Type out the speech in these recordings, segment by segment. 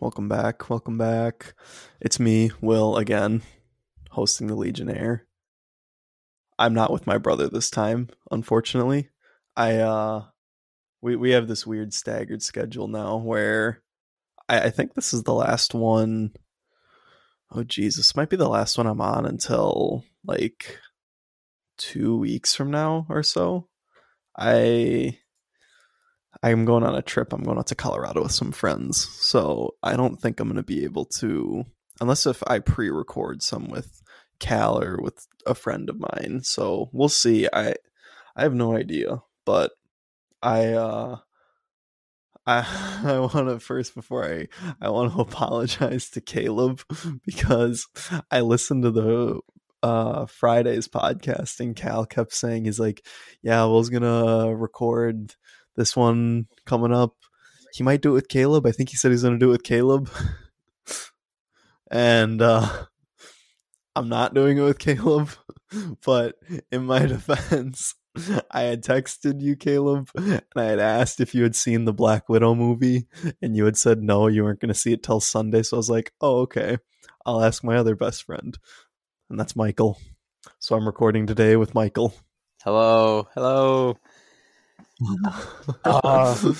Welcome back. Welcome back. It's me, Wil, again, hosting the Legionnaire. I'm not with my brother this time, unfortunately. I uh we we have this weird staggered schedule now where I, I think this is the last one oh Jesus, might be the last one I'm on until like two weeks from now or so. I I'm going on a trip. I'm going out to Colorado with some friends. So I don't think I'm going to be able to, unless if I pre record some with Cal or with a friend of mine. So we'll see. I, I have no idea, but I, uh, I, I want to first before I I want to apologize to Caleb because I listened to the uh Friday's podcast and Cal kept saying he's like, yeah, Wil's gonna record this one coming up. He might do it with Caleb. I think he said he's to do it with Caleb. and uh, I'm not doing it with Caleb. But in my defense, I had texted you, Caleb, and I had asked if you had seen the Black Widow movie, and you had said no, you weren't going to see it till Sunday. So I was like, oh, okay. I'll ask my other best friend, and that's Michael. So I'm recording today with Michael. Hello, hello. uh,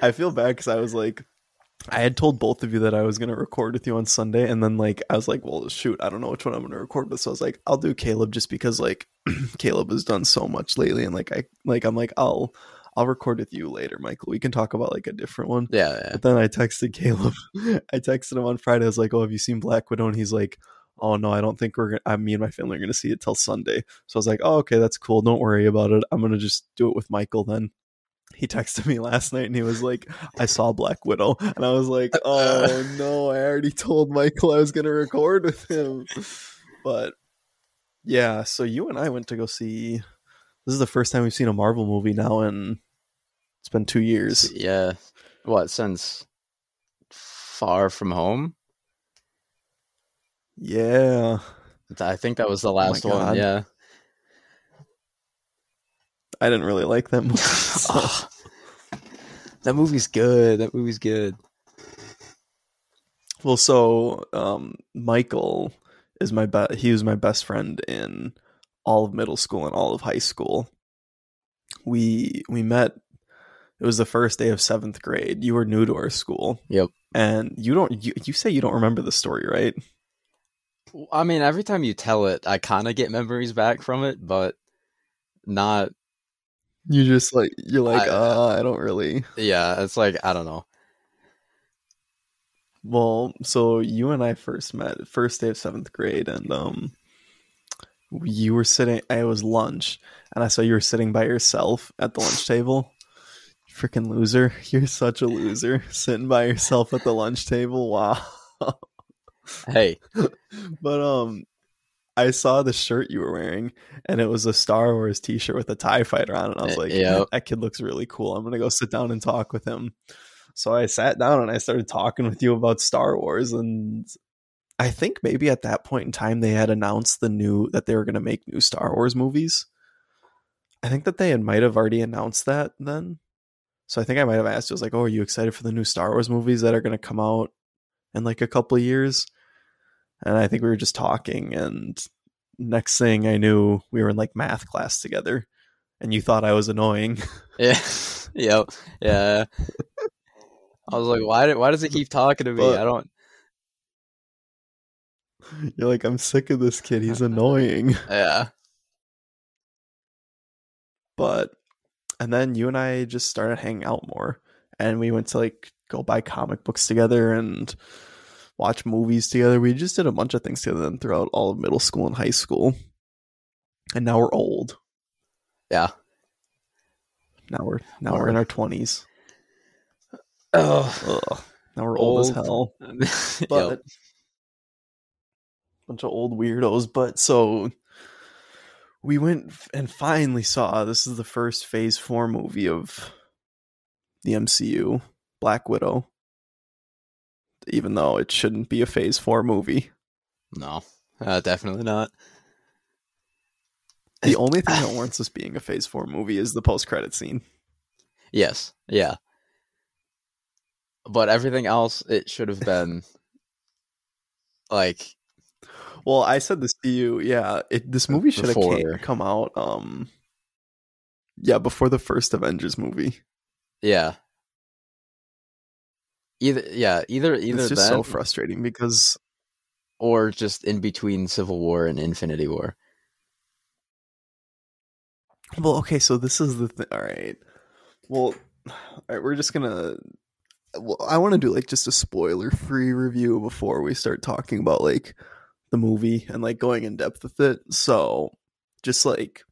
I feel bad because I was like, I had told both of you that I was gonna record with you on Sunday, and then like I was like, well, shoot, I don't know which one I'm gonna record with. So I was like, I'll do Caleb just because like Caleb has done so much lately, and like I like I'm like I'll I'll record with you later, Michael. We can talk about like a different one. Yeah, yeah. But then I texted Caleb. I texted him on Friday. I was like, oh, have you seen Black Widow? And he's like, oh no, I don't think we're gonna. I, me and my family are gonna see it till Sunday. So I was like, oh okay, that's cool. Don't worry about it. I'm gonna just do it with Michael then. He texted me last night and he was like, I saw Black Widow, and I was like, oh no, I already told Michael I was gonna record with him. But yeah, so you and I went to go see. This is the first time we've seen a Marvel movie now, and it's been two years. Yeah, what since Far From Home? Yeah. I think that was the oh last Oh one. Yeah. I didn't really like that movie. so- Oh, that movie's good. That movie's good. Well, so um, Michael is my best. he was my best friend in all of middle school and all of high school. We we met. It was the first day of seventh grade. You were new to our school. Yep. And you don't you, you say you don't remember the story, right? I mean, every time you tell it, I kind of get memories back from it, but not. You just like you're like I- uh I don't really. Yeah, it's like I don't know. Well, so you and I first met first day of seventh grade, and um, you were sitting. It was lunch, and I saw you were sitting by yourself at the lunch table. Freaking loser! You're such a loser, sitting by yourself at the lunch table. Wow. Hey, But um, I saw the shirt you were wearing, and it was a Star Wars T-shirt with a Tie Fighter on it. And I was like, yep. that kid looks really cool. I'm gonna go sit down and talk with him. So I sat down and I started talking with you about Star Wars, and I think maybe at that point in time they had announced the new that they were gonna make new Star Wars movies. I think that they had might have already announced that then. So I think I might have asked you, I was like, "Oh, are you excited for the new Star Wars movies that are gonna come out in like a couple of years?" And I think we were just talking, and next thing I knew, we were in like math class together, and you thought I was annoying. yeah, yep, yeah. I was like, why? Why does he keep talking to me? But- I don't. You're like, I'm sick of this kid. He's annoying. Yeah, But, and then you and I just started hanging out more. And we went to like go buy comic books together and watch movies together. We just did a bunch of things together then throughout all of middle school and high school. And now we're old. yeah. Now we're now we're in our twenties. Oh, Ugh. Now we're old, as Old. hell. yep. But bunch of old weirdos. But so we went and finally saw this is the first Phase Four movie of the MCU, Black Widow. Even though it shouldn't be a Phase Four movie, No, uh, definitely not. the only thing that warrants this being a Phase Four movie is the post-credit scene. Yes, yeah. But everything else, it should have been like Well, I said this to you. Yeah, it, this movie should have come out. Um, yeah, before the first Avengers movie. yeah. Either yeah, either either it's just then so frustrating because or just in between Civil War and Infinity War. Well, okay, so this is the thing. All right. Well, all right, we're just gonna. Well, I want to do like just a spoiler-free review before we start talking about like the movie and like going in depth with it. So, just like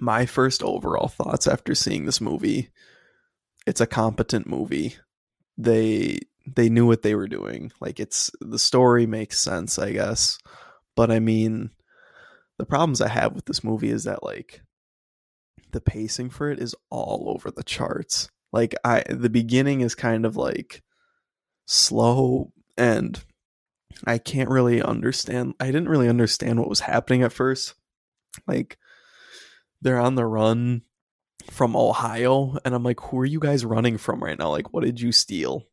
my first overall thoughts after seeing this movie, it's a competent movie. They they knew what they were doing. Like it's the story makes sense, I guess. But I mean, the problems I have with this movie is that like the pacing for it is all over the charts. Like I the beginning is kind of like slow and I can't really understand I didn't really understand what was happening at first. Like they're on the run from Ohio and I'm like who are you guys running from right now? Like what did you steal?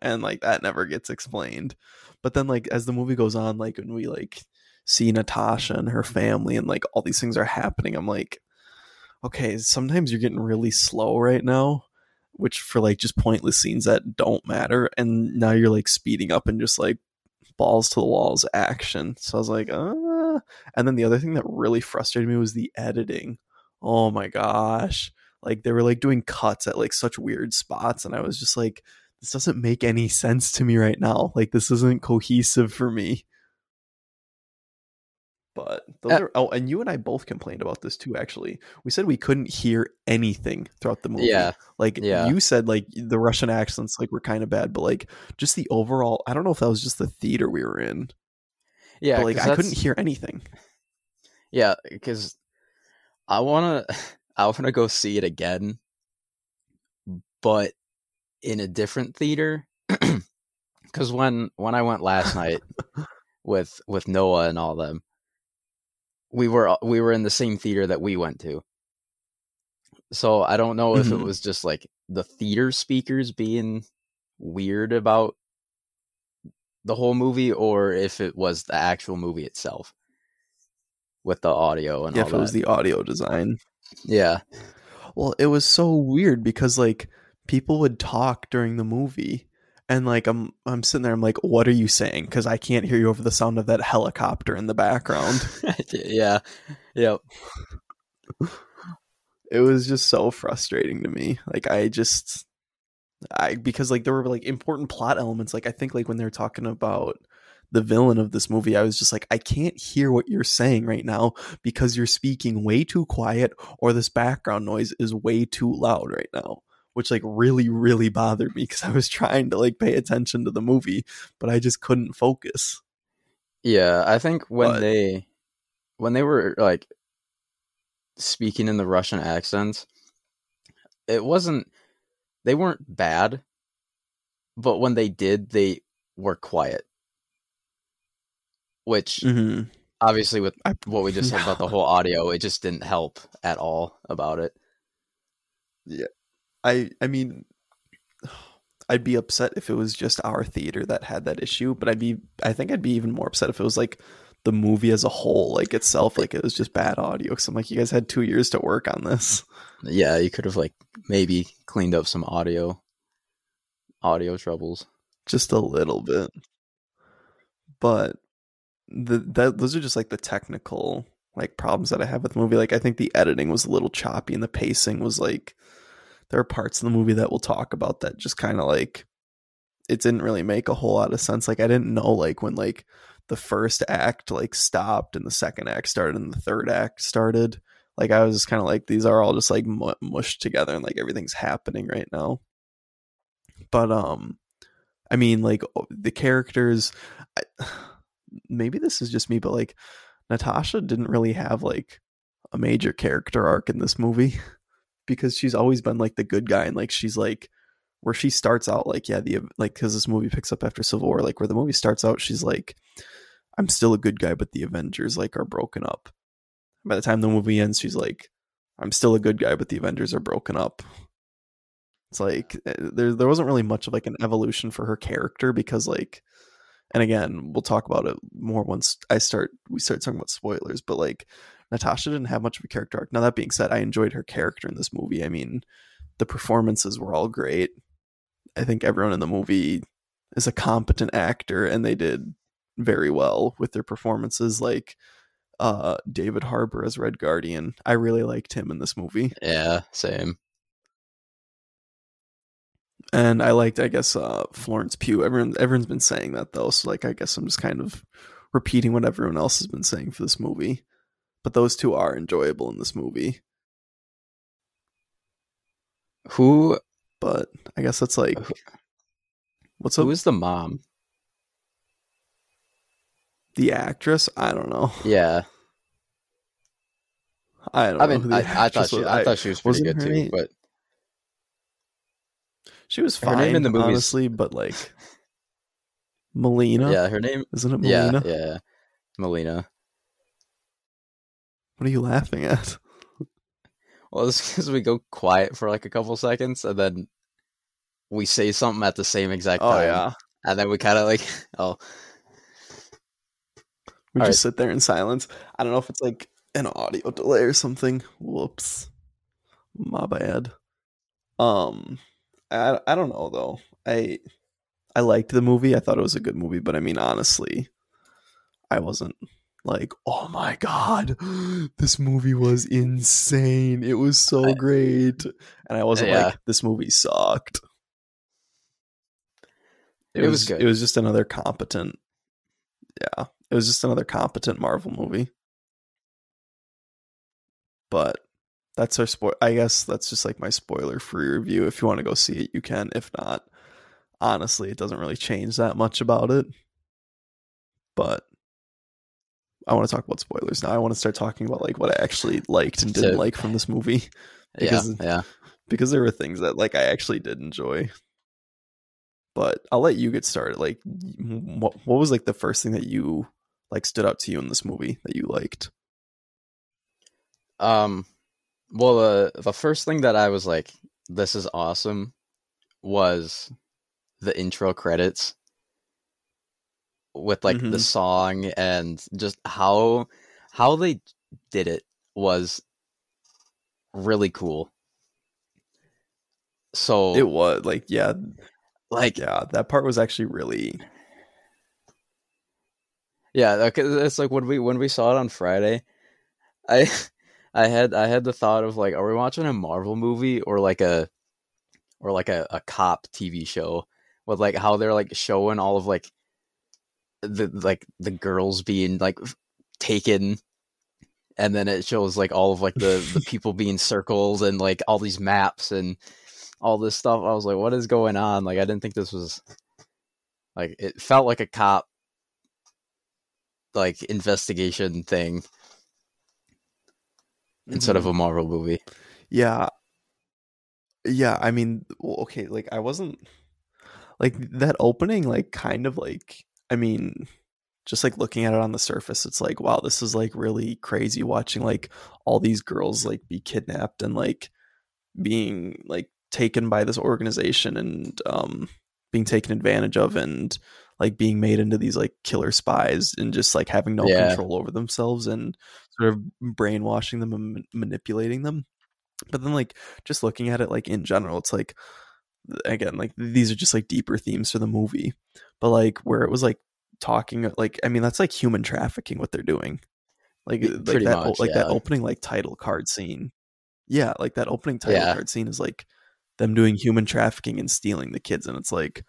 And like that never gets explained. But then like as the movie goes on like when we like see Natasha and her family and like all these things are happening, I'm like okay, sometimes you're getting really slow right now, which for like just pointless scenes that don't matter. And now you're like speeding up and just like balls to the walls action. So I was like, uh and then the other thing that really frustrated me was the editing. Oh my gosh. Like they were like doing cuts at like such weird spots, and I was just like, this doesn't make any sense to me right now. Like this isn't cohesive for me. But those Uh, are oh, and you and I both complained about this too. Actually, we said we couldn't hear anything throughout the movie. Yeah. like Yeah. you said, like the Russian accents like were kind of bad, but like just the overall. I don't know if that was just the theater we were in, Yeah, but like I couldn't hear anything. Yeah, because I wanna I wanna go see it again, but in a different theater. Because when when I went last night with with Noah and all them, we were we were in the same theater that we went to. So I don't know if it Mhm. was just like the theater speakers being weird about the whole movie, or if it was the actual movie itself with the audio and Yeah, all if it was the audio design. Yeah, Well, it was so weird because like people would talk during the movie and like I'm I'm sitting there I'm like what are you saying cuz I can't hear you over the sound of that helicopter in the background. yeah, yep. it was just so frustrating to me. Like I just I because like there were like important plot elements like I think like when they were talking about the villain of this movie I was just like I can't hear what you're saying right now because you're speaking way too quiet or this background noise is way too loud right now which like really really bothered me cuz I was trying to like pay attention to the movie but I just couldn't focus. Yeah, I think when But- they when they were like speaking in the Russian accents, it wasn't they weren't bad, but when they did, they were quiet. Which Mhm. obviously with what we just said about the whole audio, it just didn't help at all about it. Yeah. I I mean I'd be upset if it was just our theater that had that issue, but I'd be I think I'd be even more upset if it was like the movie as a whole, like itself, like it was just bad audio. Cause I'm like, you guys had two years to work on this. Yeah, you could have like maybe cleaned up some audio audio troubles. Just a little bit. But the that those are just like the technical like problems that I have with the movie. Like I think the editing was a little choppy and the pacing was like there are parts of the movie that we'll talk about that just kind of like it didn't really make a whole lot of sense. Like I didn't know like when like the first act like stopped and the second act started and the third act started. Like I was just kind of like these are all just like mu- mushed together and like everything's happening right now. But um I mean like the characters I, maybe this is just me but like Natasha didn't really have like a major character arc in this movie because she's always been like the good guy and like she's like where she starts out like yeah the like because this movie picks up after Civil War like where the movie starts out she's like I'm still a good guy but the Avengers like are broken up. By the time the movie ends she's like I'm still a good guy but the Avengers are broken up. It's like eh, there there wasn't really much of like an evolution for her character because like and again we'll talk about it more once I start we start talking about spoilers but like Natasha didn't have much of a character arc. Now that being said, I enjoyed her character in this movie. I mean, the performances were all great. I think everyone in the movie is a competent actor and they did very well with their performances like uh David Harbour as Red Guardian. I really liked him in this movie. Yeah, same. And I liked I guess uh Florence Pugh. Everyone everyone's been saying that though, so like I guess I'm just kind of repeating what everyone else has been saying for this movie but those two are enjoyable in this movie. Who? But I guess that's like, what's up? Who is the mom? The actress? I don't know. Yeah, I don't. I know mean, I, I thought she, was. I, thought she was pretty good too, name- but she was her fine name in the movie honestly, but like Melina, yeah, her name, isn't it yeah, Melina? yeah, Melina. What are you laughing at? Well, it's because we go quiet for like a couple seconds, and then we say something at the same exact Oh time, yeah, and then we kind of like, oh, we All just sit there in silence. I don't know if it's like an audio delay or something. Whoops, my bad. Um, I I don't know though. I I liked the movie. I thought it was a good movie, but I mean, honestly, I wasn't like, oh my god, this movie was insane. It was so great, and I wasn't Yeah. like, this movie sucked. It was good. It was just another competent. Yeah, it was just another competent Marvel movie. But that's our spoil. I guess that's just like my spoiler-free review. If you want to go see it, you can. If not, honestly, it doesn't really change that much about it. But I want to talk about spoilers now. I want to start talking about like what I actually liked and didn't So- like from this movie yeah, Because- yeah. because there were things that like I actually did enjoy. But I'll let you get started. Like, what what was like the first thing that you like stood out to you in this movie that you liked? Um, well, uh, the first thing that I was like, "This is awesome," was the intro credits with like the Mhm. song and just how how they did it was really cool. So It was like yeah, like yeah, that part was actually really Yeah, okay, it's like when we when we saw it on Friday, I I had I had the thought of like, are we watching a Marvel movie or like a or like a, a cop TV show with like how they're like showing all of like the like the girls being like taken and then it shows like all of like the the people being circled and like all these maps and all this stuff. I was like, what is going on? Like I didn't think this was like it felt like a cop like investigation thing instead of a Marvel movie. Yeah. Yeah, I mean, okay, like I wasn't like that opening like kind of like I mean, just like looking at it on the surface, it's like wow, this is like really crazy watching like all these girls like be kidnapped and like being like taken by this organization and um being taken advantage of and like being made into these like killer spies and just like having no Yeah. control over themselves and sort of brainwashing them and ma- manipulating them. But then like just looking at it like in general it's like again like these are just like deeper themes for the movie. But like where it was like talking like i mean that's like human trafficking what they're doing. Like like pretty that much, like that opening like title card scene. Yeah like that opening title Yeah. card scene is like them doing human trafficking and stealing the kids and it's like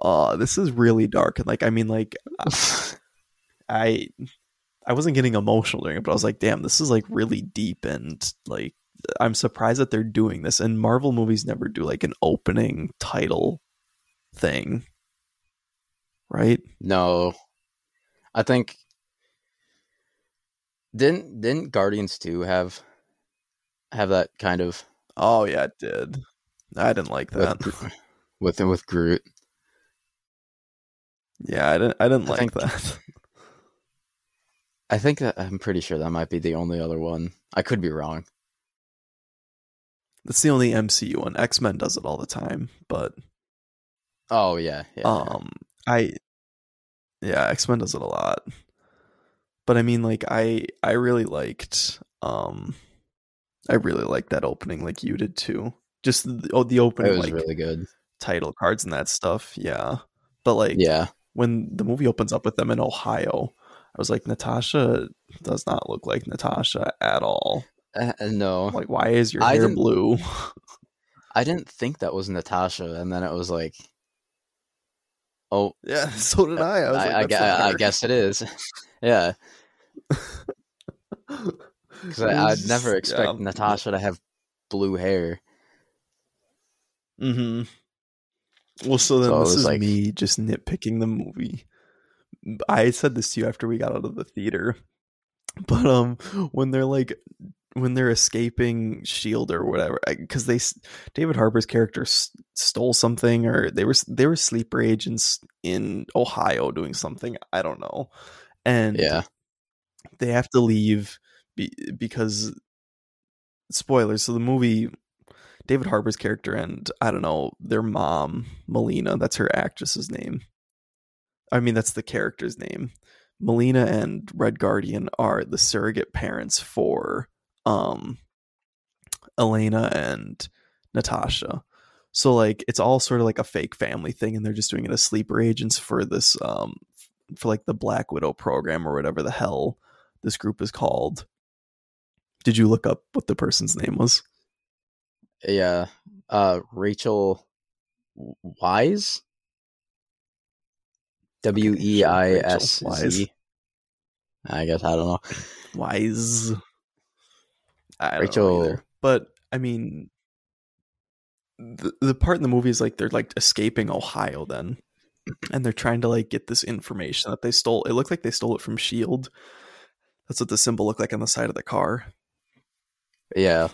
oh this is really dark and like i mean like i i wasn't getting emotional during it but i was like damn this is like really deep and like i'm surprised that they're doing this and marvel movies never do like an opening title thing right no. I think Didn't didn't Guardians 2 have have that kind of Oh yeah, it did. I didn't like that. with with, with Groot? Yeah, I didn't. I didn't I like think- that. I think that I'm pretty sure that might be the only other one. I could be wrong. That's the only MCU one. X Men does it all the time, but Oh yeah, yeah. um, I yeah, X Men does it a lot. But I mean, like I I really liked um, I really liked that opening, like you did too. Just the, oh, the it opening, was like really good. title cards and that stuff. Yeah, but like Yeah. When the movie opens up with them in Ohio, I was like, Natasha does not look like Natasha at all. Uh, no. Like, why is your I hair blue? I didn't think that was Natasha, and then it was like, oh, yeah, so did I. I was I, like, I, "That's gue- I guess it is. yeah, because I'd never expect yeah. Natasha to have blue hair. Mm-hmm. Well, so then So this is like- me just nitpicking the movie. I said this to you after we got out of the theater, but um, when they're like, when they're escaping Shield or whatever, because they s- David Harbour's character s- stole something, or they were they were sleeper agents in Ohio doing something. I don't know, and Yeah, they have to leave be, because spoilers. So the movie, David Harbour's character and I don't know their mom, Melina. That's her actress's name. I mean, that's the character's name. Melina and Red Guardian are the surrogate parents for um Elena and Natasha. So like it's all sort of like a fake family thing and they're just doing it as sleeper agents for this um for like the Black Widow program or whatever the hell this group is called. Did you look up what the person's name was? Yeah. Uh, Rachel Weisz. W E I S. Z. I guess I don't know. Wise. I don't Rachel- either. But I mean the the part in the movie is like they're like escaping Ohio then. And they're trying to like get this information that they stole. It looked like they stole it from Shield. That's what the symbol looked like on the side of the car. Yeah,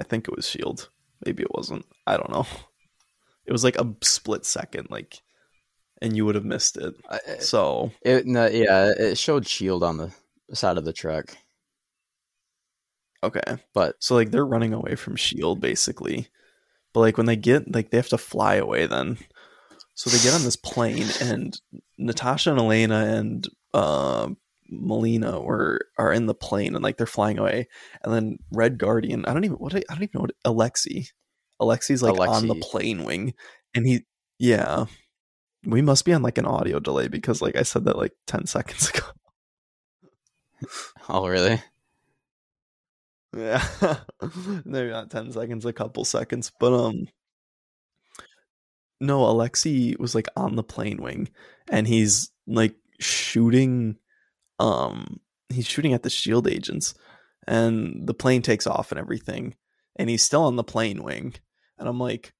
I think it was Shield. Maybe it wasn't. I don't know. It was like a split second, like, and you would have missed it. So it no, yeah it showed Shield on the side of the truck, okay, but so like they're running away from Shield basically, but like when they get like they have to fly away then. So they get on this plane and Natasha and Elena and uh, Melina were are in the plane and like they're flying away, and then Red Guardian. I don't even what I don't even know what Alexei. Alexei's like on the plane wing, and he yeah. We must be on like an audio delay because like I said that like ten seconds ago. oh really? Yeah, maybe not ten seconds, a couple seconds, but um, no, Alexei was like on the plane wing, and he's like shooting, um, he's shooting at the shield agents, and the plane takes off and everything, and he's still on the plane wing, and I'm like,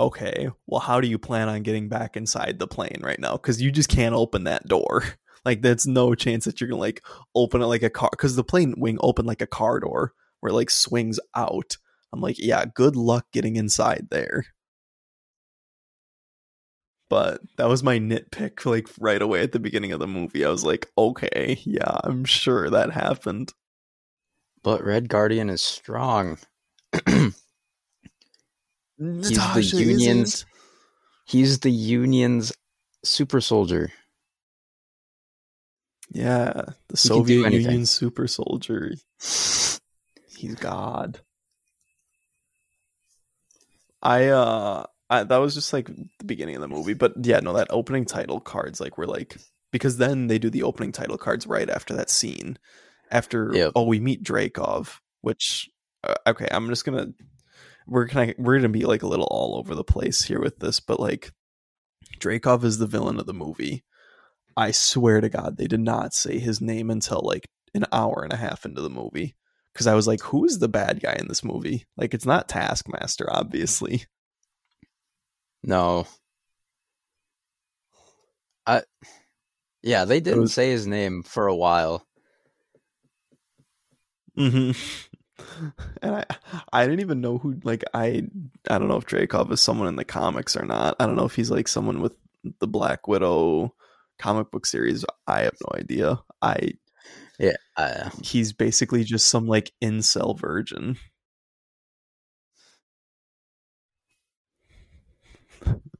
okay, well, how do you plan on getting back inside the plane right now? Because you just can't open that door. Like, there's no chance that you're gonna like open it like a car, because the plane wing opened like a car door where it like swings out. I'm like, yeah, good luck getting inside there. But that was my nitpick, like right away at the beginning of the movie. I was like, okay, yeah, I'm sure that happened. But Red Guardian is strong. he's Natasha Union's- isn't. He's the Union's super soldier. Yeah, the He Soviet. Union super soldier. He's God. I uh I, that was just like the beginning of the movie, but yeah, no, that opening title cards like were like because then they do the opening title cards right after that scene. After Yep. oh, we meet Dreykov, which uh, okay, I'm just gonna we're gonna we're gonna be like a little all over the place here with this, but like Dreykov is the villain of the movie. I swear to God, they did not say his name until like an hour and a half into the movie. Because I was like, who is the bad guy in this movie? Like, it's not Taskmaster, obviously. No. I yeah, they didn't was- say his name for a while. hmm And I, I didn't even know who. Like, I, I don't know if Dreykov is someone in the comics or not. I don't know if he's like someone with the Black Widow comic book series. I have no idea. I, Yeah. Uh, he's basically just some like incel virgin.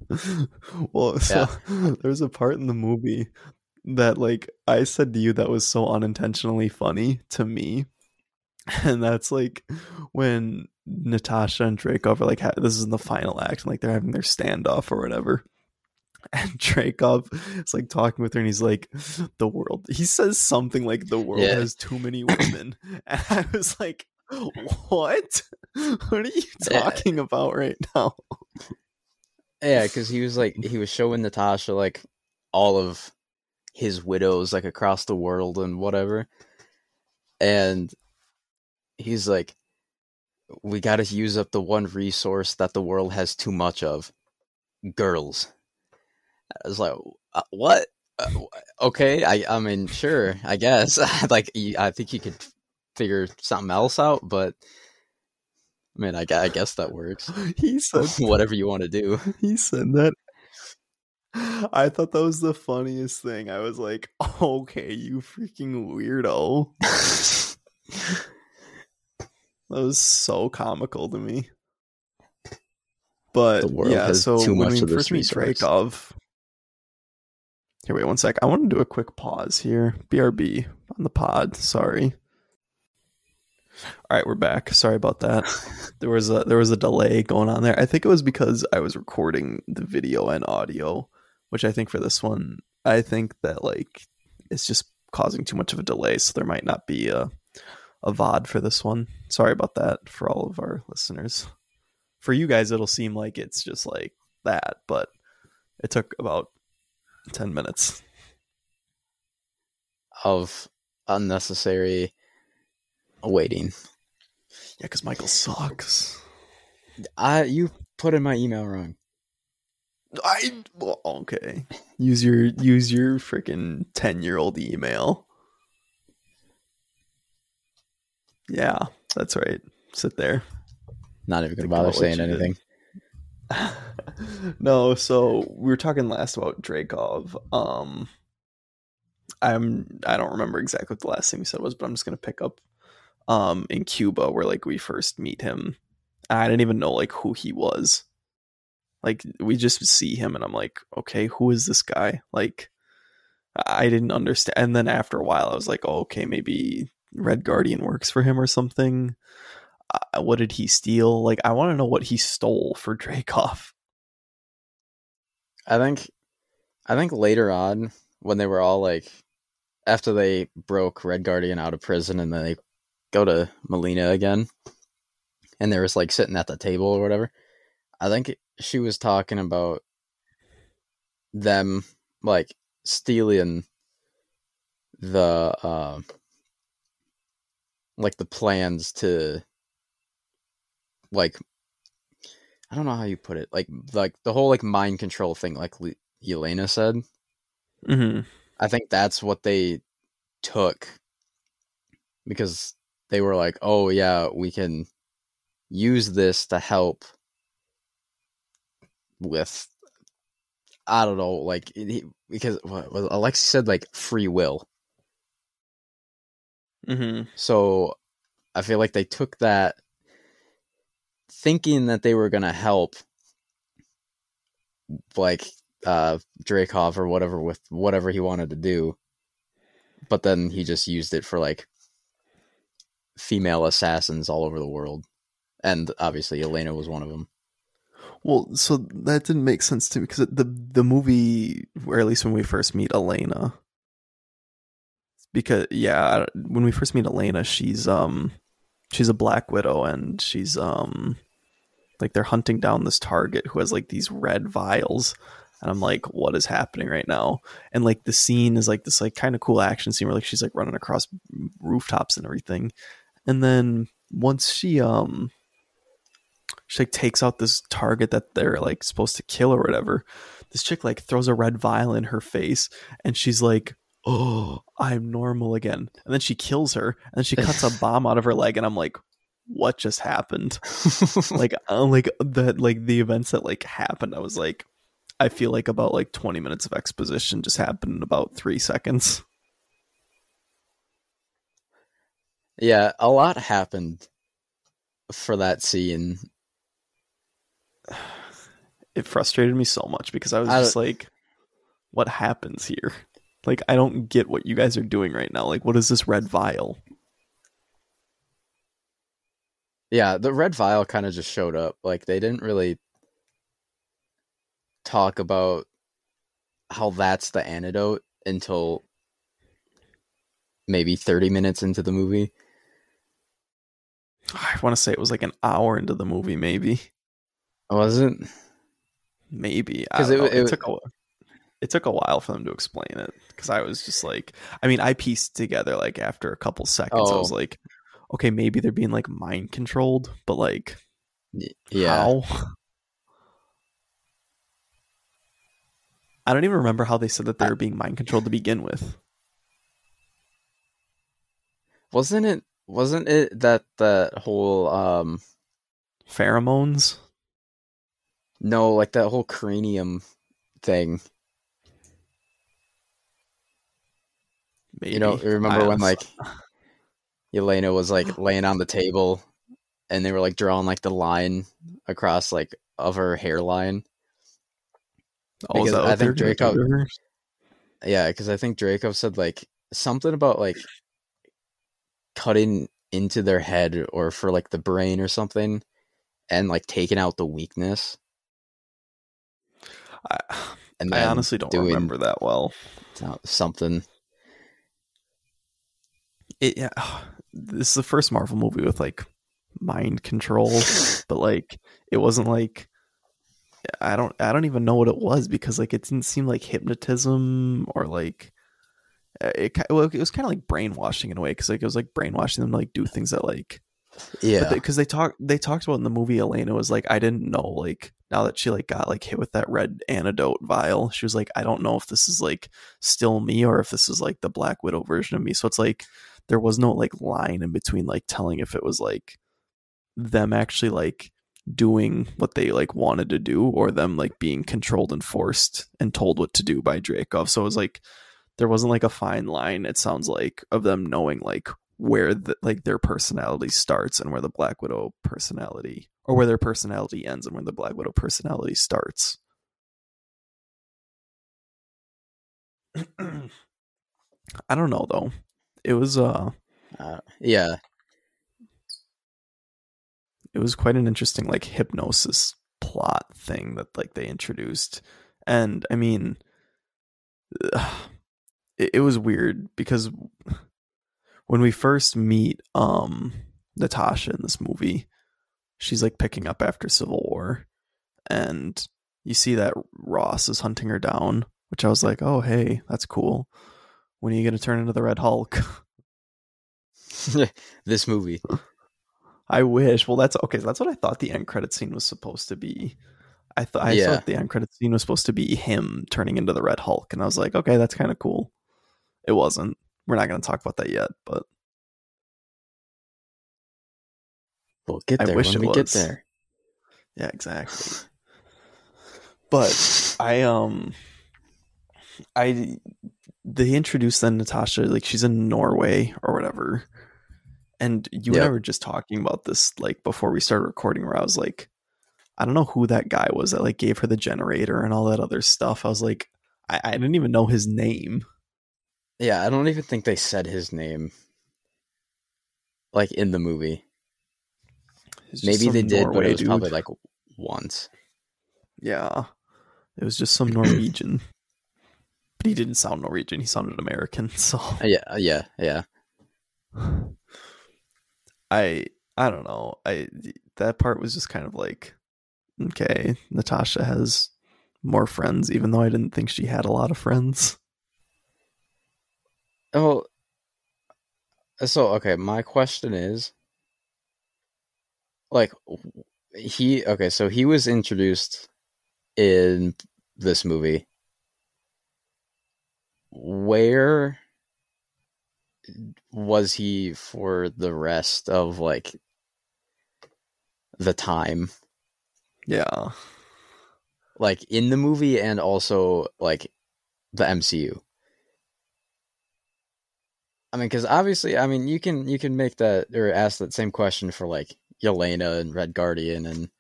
well, so there's a part in the movie that like I said to you that was so unintentionally funny to me. And that's like when Natasha and Dreykov are like, ha- this is in the final act, and like they're having their standoff or whatever. And Dreykov is like talking with her, and he's like, "The world." He says something like, "The world Yeah. has too many women," and I was like, "What? What are you Yeah. talking about right now?" Yeah, because he was like he was showing Natasha like all of his widows like across the world and whatever, and he's like, "We got to use up the one resource that the world has too much of, girls." I was like, uh, "What?" Uh, okay, I I mean, sure, I guess. like, I think you could figure something else out, but I mean, I, I guess that works. He said Whatever you want to do. he said that. I thought that was the funniest thing. I was like, okay, you freaking weirdo. That was so comical to me. But yeah, so too when much we first meet resource. Here, wait one sec. I want to do a quick pause here. BRB on the pod. Sorry. All right, we're back. Sorry about that. There was a there was a delay going on there. I think it was because I was recording the video and audio, which I think for this one, I think that like it's just causing too much of a delay, so there might not be a a VOD for this one. Sorry about that for all of our listeners. For you guys, it'll seem like it's just like that, but it took about ten minutes. of unnecessary waiting. Yeah, because Michael sucks. I you put in my email wrong. I well, okay. Use your use your freaking ten year old email. Yeah, that's right. Sit there. Not even gonna bother saying anything. no, so we were talking last about Dreykov. Um I'm I don't remember exactly what the last thing we said was, but I'm just gonna pick up um in Cuba where like we first meet him. I didn't even know like who he was. Like we just see him and I'm like, okay, who is this guy? Like I didn't understand and then after a while I was like, oh, okay, maybe Red Guardian works for him or something. Uh, what did he steal? Like I want to know what he stole for Dreykov. I think I think later on when they were all like after they broke Red Guardian out of prison and they go to Melina again and they was like sitting at the table or whatever. I think she was talking about them like stealing the uh, like the plans to like I don't know how you put it like like the whole like mind control thing like Le- Elena said Mm-hmm. I think that's what they took because they were like, "Oh yeah, we can use this to help with I don't know, like he- because what Alexei said like free will. Mm-hmm. So I feel like they took that thinking that they were going to help like uh Dreykov or whatever with whatever he wanted to do. But then he just used it for like female assassins all over the world. And obviously Elena was one of them. Well, so that didn't make sense to me because the the movie, or at least when we first meet Elena, because yeah, when we first meet Elena, she's um she's a Black Widow and she's um like they're hunting down this target who has like these red vials. And I'm like, what is happening right now? And like the scene is like this like kind of cool action scene where like she's like running across rooftops and everything. And then once she um she like takes out this target that they're like supposed to kill or whatever. This chick like throws a red vial in her face and she's like, oh, I'm normal again. And then she kills her, and then she cuts a bomb out of her leg, and I'm like, what just happened? like, uh, like that, like the events that like happened. I was like, I feel like about like 20 minutes of exposition just happened in about three seconds. Yeah, a lot happened for that scene. It frustrated me so much because I was I- just like, what happens here? Like, I don't get what you guys are doing right now. Like, what is this red vial? Yeah, the red vial kind of just showed up. Like they didn't really talk about how that's the antidote until maybe 30 minutes into the movie. I want to say it was like an hour into the movie, maybe. Was it? Maybe 'Cause because it- it, it, took a it took a while for them to explain it because I was just like, I mean, I pieced together like after a couple seconds, I was Oh. like, okay, maybe they're being like mind controlled, but like, Yeah. how? I don't even remember how they said that they were being mind controlled to begin with. Wasn't it wasn't it that that whole um Pheromones, no, like that whole cranium thing. maybe. You know, remember when like Elena was like laying on the table and they were like drawing like the line across like of her hairline. Oh, because I think Draco- Yeah, because I think Dreykov said like something about like cutting into their head or for like the brain or something and like taking out the weakness I, and I honestly don't remember that well. something. it yeah this is the first marvel movie with like mind control but like it wasn't like i don't i don't even know what it was because like it didn't seem like hypnotism or like it, well, it was kind of like brainwashing in a way because like it was like brainwashing them to like do things that like Yeah. because they talked they talked about in the movie elena was like i didn't know like now that she like got like hit with that red antidote vial she was like i don't know if this is like still me or if this is like the black widow version of me so it's like there was no like line in between like telling if it was like them actually like doing what they like wanted to do or them like being controlled and forced and told what to do by Dreykov. So it was like there wasn't like a fine line it sounds like of them knowing like where the, like their personality starts and where the Black Widow personality or where their personality ends and where the Black Widow personality starts. I don't know though. It was uh Uh, yeah. it was quite an interesting like hypnosis plot thing that like they introduced and i mean it, it was weird because when we first meet um natasha in this movie she's like picking up after civil war and you see that ross is hunting her down which i was like oh hey that's cool when are you going to turn into the red hulk this movie. I wish. Well, that's okay. That's what I thought the end credit scene was supposed to be. I thought I Yeah. thought the end credit scene was supposed to be him turning into the Red Hulk, and I was like, okay, that's kind of cool. It wasn't. We're not going to talk about that yet, but We'll get I there wish when we get there. yeah, exactly. but I um, I they introduced then Natasha like she's in Norway or whatever, and you and I were just talking about this like before we started recording, where I was like, I don't know who that guy was that like gave her the generator and all that other stuff. I was like, I, I didn't even know his name. Yeah, I don't even think they said his name. Like in the movie. Maybe they did, but it was dude. probably like once. yeah, it was just some Norwegian. But he didn't sound Norwegian. He sounded American. So Uh, Yeah, uh, yeah, yeah. I I don't know. I that part was just kind of like okay, Natasha has more friends even though I didn't think she had a lot of friends. Oh, so okay. My question is, like, he okay. So he was introduced in this movie, where was he for the rest of like the time Yeah. like in the movie and also like the MCU. I mean, because obviously, I mean, you can you can make that or ask that same question for like Yelena and Red Guardian and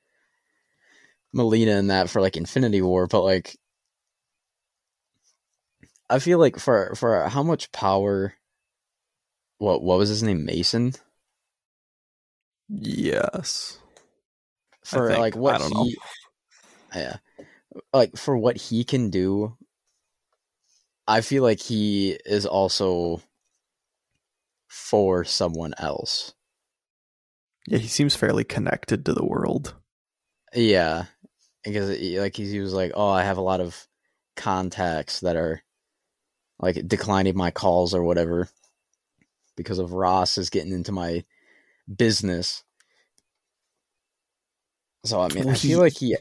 Melina and that for like Infinity War, but like, I feel like for for how much power, what what was his name Mason Yes. For like what don't know. yeah, like for what he can do. I feel like he is also for someone else. Yeah, he seems fairly connected to the world. Yeah, because it- like he was like, "Oh, I have a lot of contacts that are like declining my calls or whatever because of Ross is getting into my business." So I mean, Well, I feel he- like he,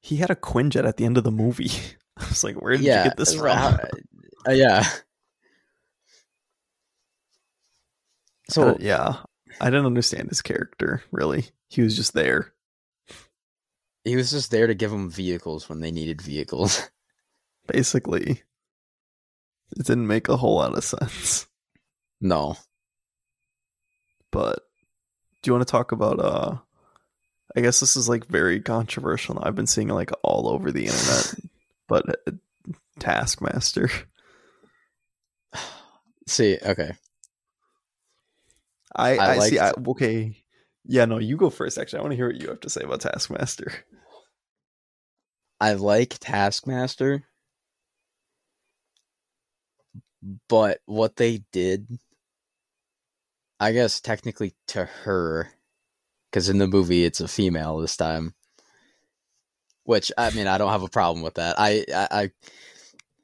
He had a Quinjet at the end of the movie. I was like, where did yeah, you get this from? uh, yeah. I So yeah, I didn't understand his character really. He was just there. he was just there to give them vehicles when they needed vehicles. Basically, it didn't make a whole lot of sense. no, But do you want to talk about? uh I guess this is like very controversial. Now. I've been seeing it like all over the internet. but uh, Taskmaster. see, okay, I I I, see. I, okay. Yeah, no, you go first. Actually, I want to hear what you have to say about Taskmaster. I like Taskmaster, but what they did, I guess technically to her, because in the movie it's a female this time. Which I mean, I don't have a problem with that. I I I,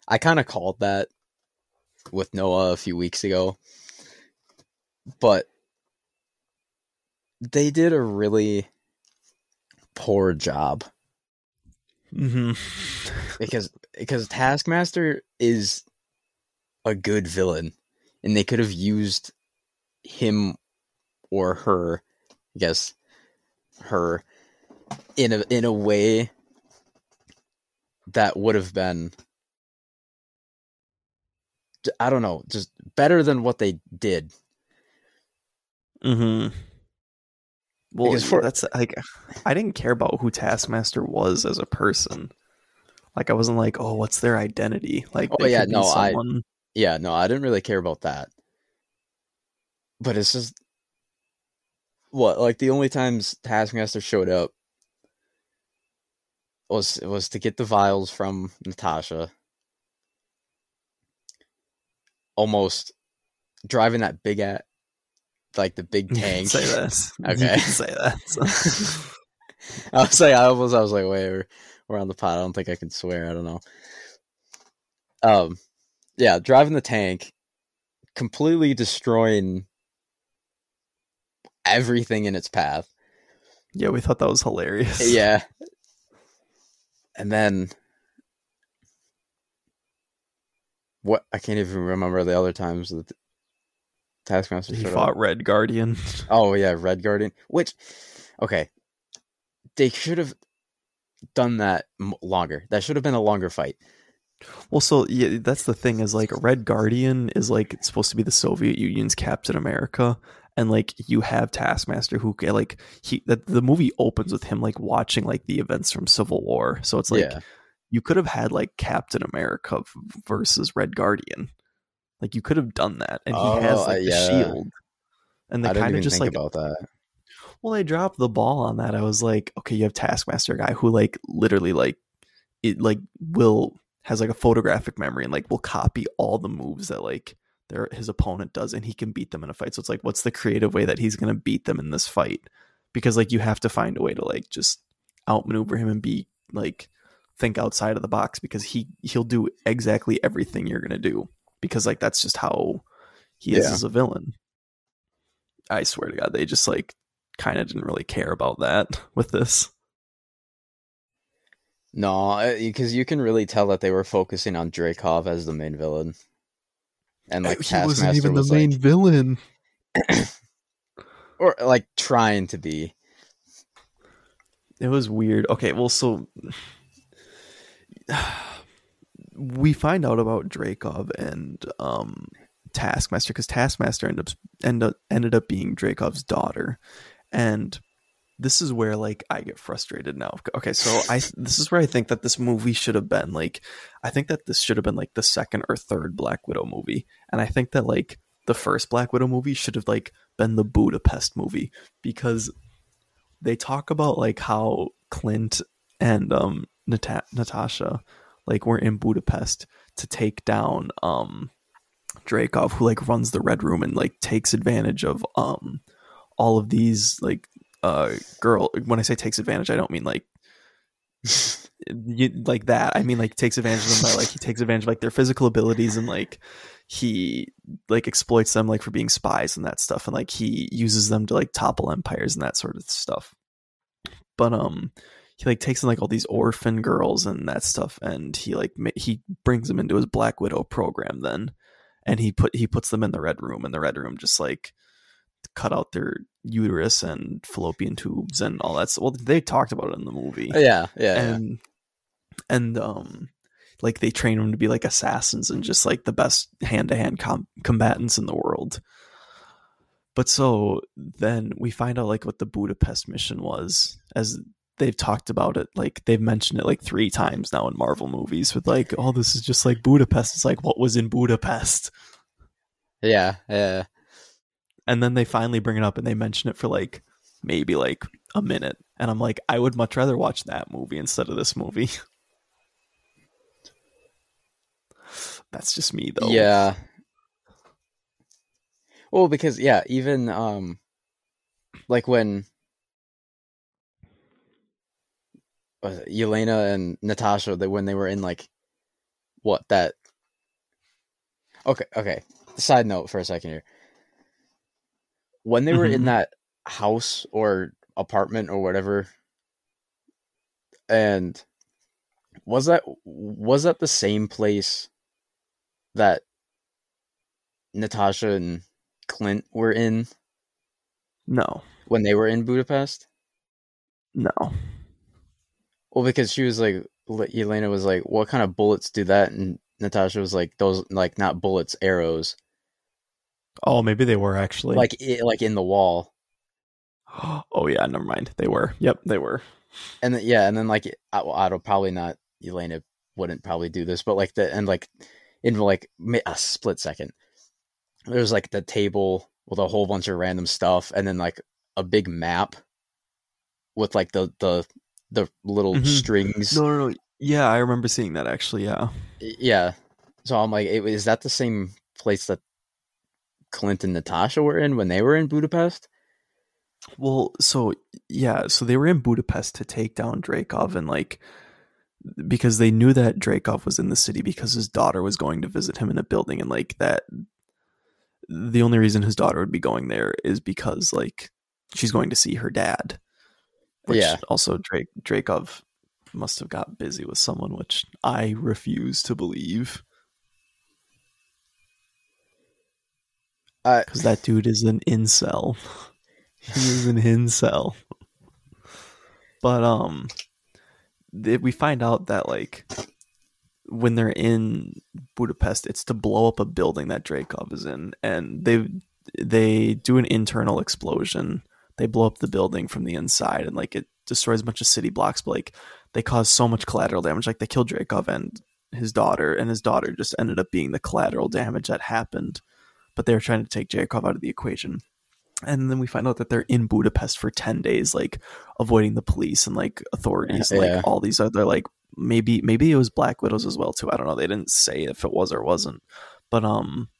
I kind of called that with Noah a few weeks ago, but they did a really poor job Mm-hmm. because because Taskmaster is a good villain, and they could have used him or her, I guess, her in a in a way that would have been I don't know, just better than what they did. Mm-hmm. Well, for- that's like I didn't care about who Taskmaster was as a person. Like I wasn't like, oh, what's their identity? Like, Oh, yeah, no, I- Yeah, no, I didn't really care about that. But it's just what like the only times Taskmaster showed up was was to get the vials from Natasha. Almost driving that big at like the big tank. say that. You Okay. say that. I was like, I almost, I was like, wait, we're, we're on the pot. I don't think I can swear. I don't know. Um, yeah, driving the tank, completely destroying everything in its path. yeah, we thought that was hilarious. Yeah, and then what? I can't even remember the other times that Taskmaster he fought up. Red Guardian. Oh yeah, Red Guardian. Which, okay, they should have done that m- longer. That should have been a longer fight. Well, so yeah, that's the thing is like Red Guardian is like supposed to be the Soviet Union's Captain America, and like you have Taskmaster who like he that the movie opens with him like watching like the events from Civil War. So it's like yeah, you could have had like Captain America versus Red Guardian, like you could have done that, and he has Oh, like the yeah. shield, and they kind of just think like about that. well, they dropped the ball on that. I was like, okay, you have Taskmaster guy who like literally like it like will has like a photographic memory and like will copy all the moves that like their his opponent does and he can beat them in a fight. So it's like what's the creative way that he's gonna beat them in this fight? Because like you have to find a way to like just outmaneuver him and be like think outside of the box because he he'll do exactly everything you're gonna do. Because like that's just how he is Yeah. as a villain. I swear to God, they just like kind of didn't really care about that with this. No, because you can really tell that they were focusing on Dreykov as the main villain, and like he wasn't Taskmaster even the was main like, villain. or like trying to be. It was weird. Okay, well, so we find out about Dreykov and um, Taskmaster because Taskmaster ended up, end up ended up being Dreykov's daughter, and this is where like I get frustrated now. Okay, so I this is where I think that this movie should have been like I think that this should have been like the second or third Black Widow movie, and I think that like the first Black Widow movie should have like been the Budapest movie because they talk about like how Clint and um Nat- Natasha like were in Budapest to take down um Dreykov who like runs the red room and like takes advantage of um all of these like uh girl when I say takes advantage I don't mean like you, like that. I mean like takes advantage of them by like he takes advantage of like their physical abilities and like he like exploits them like for being spies and that stuff. And like he uses them to like topple empires and that sort of stuff. But um he like takes in like all these orphan girls and that stuff and he like ma- he brings them into his black widow program then and he put he puts them in the red room and the red room just like cut out their uterus and fallopian tubes and all that well they talked about it in the movie Yeah, yeah, yeah. and and um like they train them to be like assassins and just like the best hand-to-hand com- combatants in the world but so then we find out like what the budapest mission was as they've talked about it like they've mentioned it like three times now in marvel movies with like oh this is just like budapest. It's like what was in budapest? Yeah, yeah. and then they finally bring it up and they mention it for like maybe like a minute. And i'm like i would much rather watch that movie instead of this movie. That's just me though. Yeah. Well, because yeah, even um, like when was it, Yelena and Natasha, that when they were in like what that. Okay, okay. Side note for a second here. When they were in Mhm. that house or apartment or whatever, and was that was that the same place that Natasha and Clint were in no when they were in Budapest? no Well, because she was like, Yelena was like, "What kind of bullets do that?" And Natasha was like, "Those like not bullets, arrows, oh maybe they were actually. Like i like in the wall." oh yeah never mind. They were. Yep they were. And then yeah, and then like I, well, I don't probably not Yelena wouldn't probably do this, but like the and like in like a split second, there's like the table with a whole bunch of random stuff, and then like a big map with like the the the little Mhm. strings. no no no yeah i remember seeing that actually yeah Yeah. So I'm like, is that the same place that Clint and Natasha were in when they were in Budapest? well so yeah so they were in budapest to take down Dreykov and like because they knew that Dreykov was in the city because his daughter was going to visit him in a building and like that the only reason his daughter would be going there is because like she's going to see her dad which Yeah. also Drake Dreykov must have got busy with someone which I refuse to believe Uh, because that dude is an incel. he is an incel. But um, th- we find out that like when they're in Budapest, it's to blow up a building that Dreykov is in, and they they do an internal explosion. They blow up the building from the inside, and like it destroys a bunch of city blocks. But like they cause so much collateral damage, like they killed Dreykov and his daughter, and his daughter just ended up being the collateral damage that happened but they were trying to take Jacob out of the equation. And then we find out that they're in Budapest for 10 days, like avoiding the police and like authorities and Yeah. like all these other like maybe maybe it was Black Widows as well too. I don't know. They didn't say if it was or wasn't. But um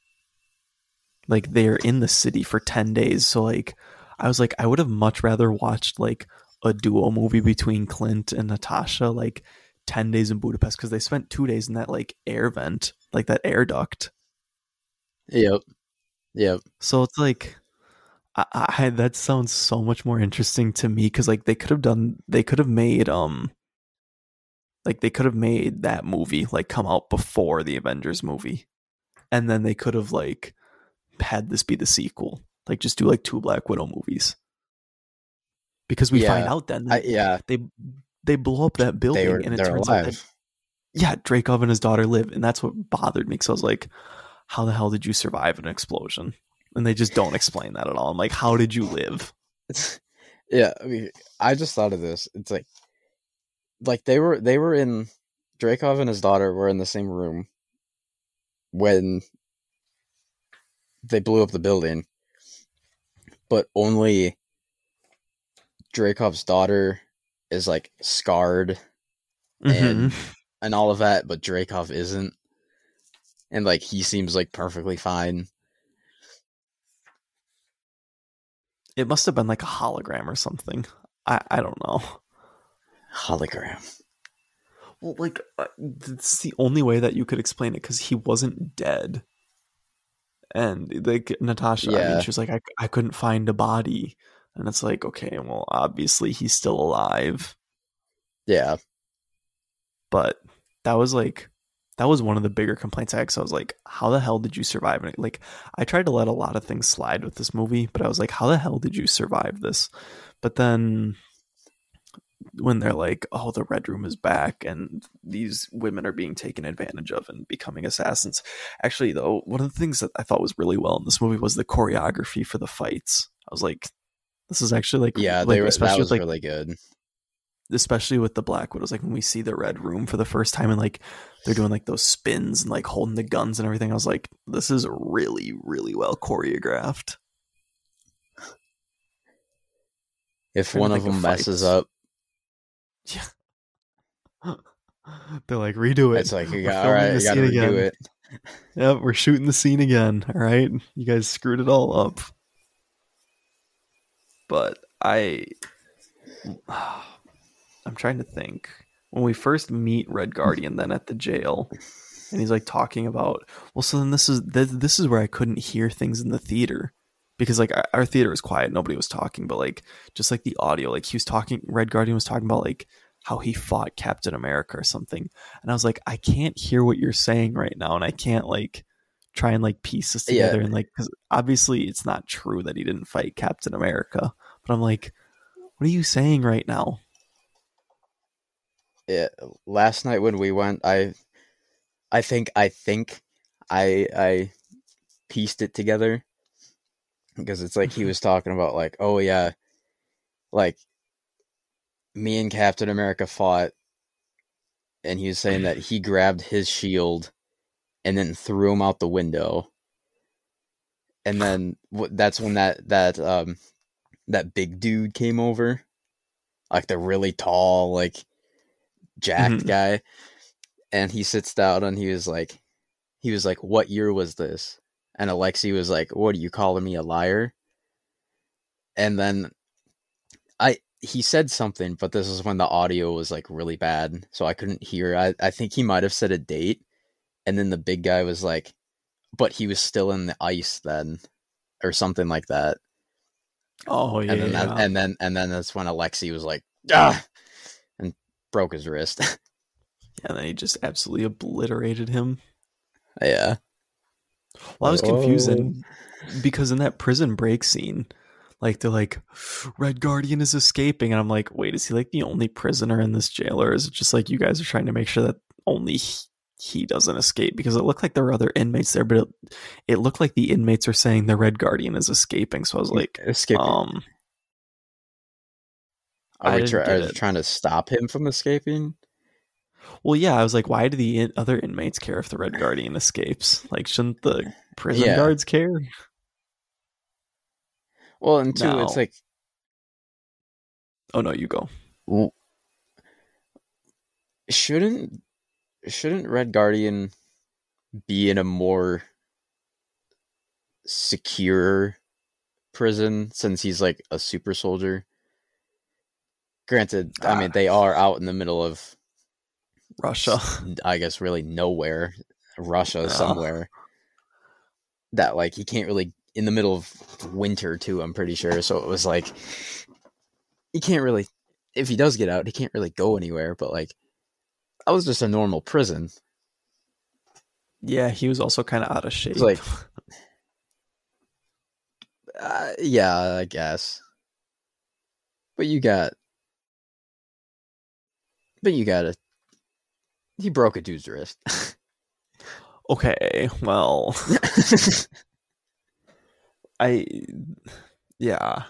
like they're in the city for 10 days. So like I was like I would have much rather watched like a duo movie between Clint and Natasha like 10 days in Budapest because they spent 2 days in that like air vent, like that air duct. yep. Yep. So it's like, I, I that sounds so much more interesting to me because like they could have done, they could have made um, Like they could have made that movie like come out before the Avengers movie. And then they could have like had this be the sequel. Like just do like two Black Widow movies. Because we find out then I, yeah, they they blow up that building were and it turns out that alive. yeah, Dreykov and his daughter live, and that's what bothered me. So I was like, "How the hell did you survive an explosion?" And they just don't explain that at all. I'm like, "How did you live?" yeah, I mean, I just thought of this. It's like, like they were they were in Dreykov and his daughter were in the same room when they blew up the building, but only Dreykov's daughter is like scarred And- Mhm. and all of that, but Dreykov isn't, and like he seems like perfectly fine. it must have been like a hologram or something. I I don't know. Hologram. Well, like uh, it's the only way that you could explain it because he wasn't dead. And like Natasha, I mean, she was like, I, I couldn't find a body, and it's like, okay, well, obviously he's still alive. Yeah, but that was like that was one of the bigger complaints I had. 'cause I was like, how the hell did you survive it? Like, I tried to let a lot of things slide with this movie, but I was like, how the hell did you survive this? But then when they're like, oh, the Red Room is back and these women are being taken advantage of and becoming assassins. Actually, though, one of the things that I thought was really well in this movie was the choreography for the fights. I was like, this is actually like, yeah, like, they were, that especially was with, like really good. especially with the black widows like when we see the red room for the first time and like they're doing like those spins and like holding the guns and everything i was like this is really really well choreographed If one of of them messes fights. up, yeah they're like redo it. It's like you got, all right, you got to redo again. it. yep we're shooting the scene again all right you guys screwed it all up. But i i'm trying to think. When we first meet red guardian then at the jail and he's like talking about well so then this is th- this is where i couldn't hear things in the theater because like our, our theater was quiet nobody was talking but like just like the audio like he was talking red guardian was talking about like how he fought captain america or something. And i was like i can't hear what you're saying right now and i can't like try and like piece this Yeah. together and like because obviously it's not true that he didn't fight captain america but i'm like what are you saying right now? Yeah, last night when we went, I, I think, I think, I, I pieced it together because it's like he was talking about like, oh yeah, like me and Captain America fought, and he was saying that he grabbed his shield and then threw him out the window, and then that's when that that um that big dude came over, like the really tall like jacked Mhm. guy, and he sits down and he was like, he was like, "What year was this?" And Alexei was like, "What are you calling me a liar?" And then I he said something, but this is when the audio was like really bad, so I couldn't hear. I I think he might have said a date, and then the big guy was like, "But he was still in the ice then," or something like that. oh yeah, and then that, and then and then that's when Alexei was like, "Ah," and broke his wrist. and then he just absolutely obliterated him yeah, Well, I was Oh. confused then because in that prison break scene, like they're like, Red Guardian is escaping, and I'm like, wait, is he like the only prisoner in this jail, or is it just like you guys are trying to make sure that only he, he doesn't escape? Because it looked like there were other inmates there, but it, it looked like the inmates are saying the Red Guardian is escaping. So I was like, escape. um, are I we didn't try, get are it. trying to stop him from escaping? Well, yeah, I was like, why do the in- other inmates care if the Red Guardian escapes? Like, shouldn't the prison Yeah. guards care? Well, and two, it's like Oh no, you go. shouldn't shouldn't Red Guardian be in a more secure prison since he's like a super soldier? Granted, I mean Ah. they are out in the middle of Russia. I guess really nowhere, Russia somewhere. That like he can't really in the middle of winter too. I'm pretty sure. So it was like he can't really. If he does get out, he can't really go anywhere. But like, that was just a normal prison. Yeah, he was also kind of out of shape. Like, uh, yeah, I guess. But you got, but you got a. He broke a dude's wrist. okay, well, I, yeah,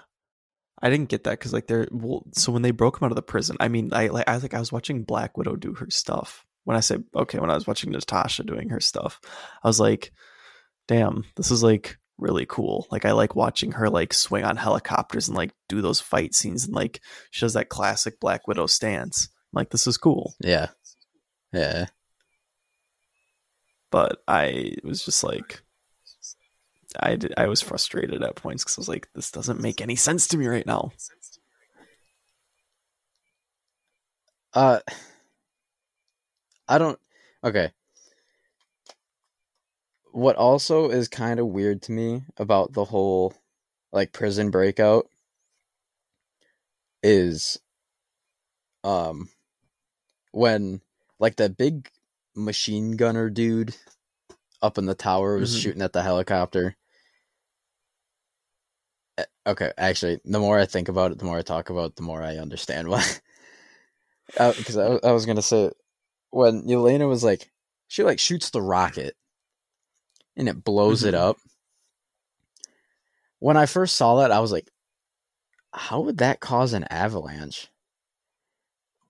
I didn't get that because like they're well, so when they broke him out of the prison, I mean, I like I like I was watching Black Widow do her stuff. When I say okay, when I was watching Natasha doing her stuff, I was like, damn, this is like really cool. Like I like watching her like swing on helicopters and like do those fight scenes and like she does that classic Black Widow stance. I'm like this is cool. Yeah. Yeah. But I was just like I did, I was frustrated at points cuz I was like this doesn't make any sense to me right now. Uh I don't okay what also is kind of weird to me about the whole like prison breakout is um when like that big machine gunner dude up in the tower was Mhm. shooting at the helicopter Eh, okay actually the more i think about it the more i talk about it the more i understand why because I, I was gonna say when Yelena was like she like shoots the rocket and it blows it Mhm. up. When I first saw that, I was like, how would that cause an avalanche?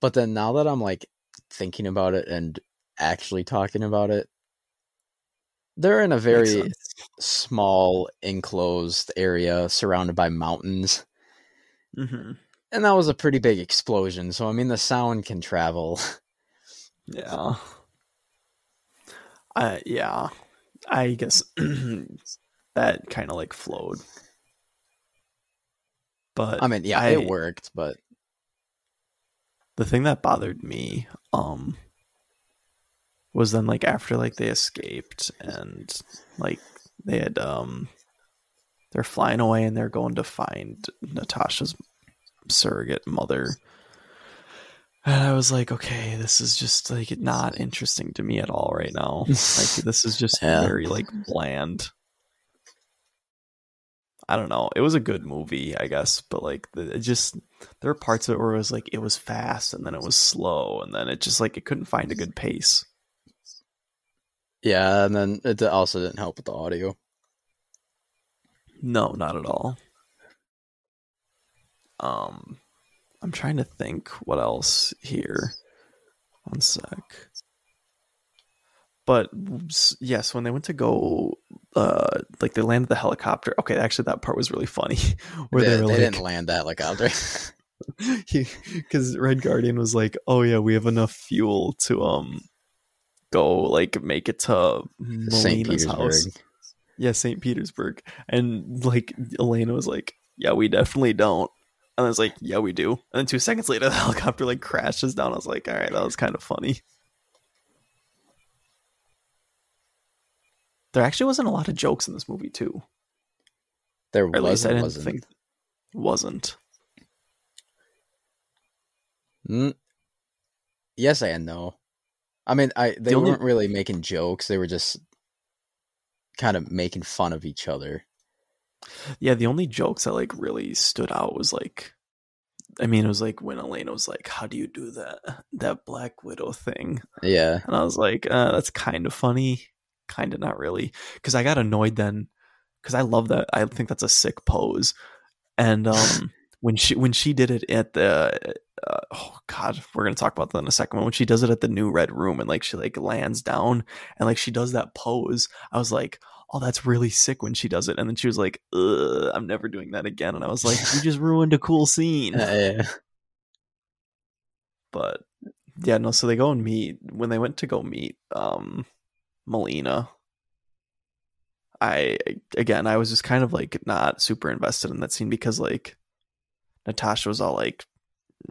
But then now that I'm like thinking about it and actually talking about it, they're in a very small enclosed area surrounded by mountains. Mhm. And that was a pretty big explosion. So I mean the sound can travel. Yeah. Uh yeah. I guess that kind of like flowed. But I mean, yeah, I- it worked, but the thing that bothered me um was then like after like they escaped and like they had um they're flying away and they're going to find Natasha's surrogate mother. And I was like, okay, this is just like not interesting to me at all right now. like this is just Yeah. very like bland. I don't know. It was a good movie, I guess, but like the, it just there were parts of it where it was like it was fast and then it was slow and then it just like it couldn't find a good pace. yeah, and then it also didn't help with the audio. No, not at all. Um, I'm trying to think what else here. One sec. But yes, when they went to go, uh, like they landed the helicopter. Okay, actually, that part was really funny. Where they, they, they like, didn't land that helicopter. because Red Guardian was like, "Oh yeah, we have enough fuel to um go like make it to St. Melina's house." Yeah, St. Petersburg, and like Yelena was like, "Yeah, we definitely don't." And I was like, "Yeah, we do." And then two seconds later, the helicopter like crashes down. I was like, "All right, that was kind of funny." There actually wasn't a lot of jokes in this movie too. There Or at least I didn't wasn't. think wasn't. Mm, yes and no. I mean, I they only- weren't really making jokes. They were just kind of making fun of each other. Yeah, the only jokes that like really stood out was like I mean, it was like when Yelena was like, "How do you do that that Black Widow thing?" Yeah. And I was like, uh, "That's kind of funny, kind of not really." Because I got annoyed then, because I love that. I think that's a sick pose. And um, when she when she did it at the uh, oh god, we're gonna talk about that in a second. But when she does it at the new red room and like she like lands down and like she does that pose, I was like, "Oh, that's really sick." When she does it, and then she was like, Ugh, "I'm never doing that again." And I was like, "You just ruined a cool scene." yeah. but yeah no so they go and meet when they went to go meet um melina i again i was just kind of like not super invested in that scene because like natasha was all like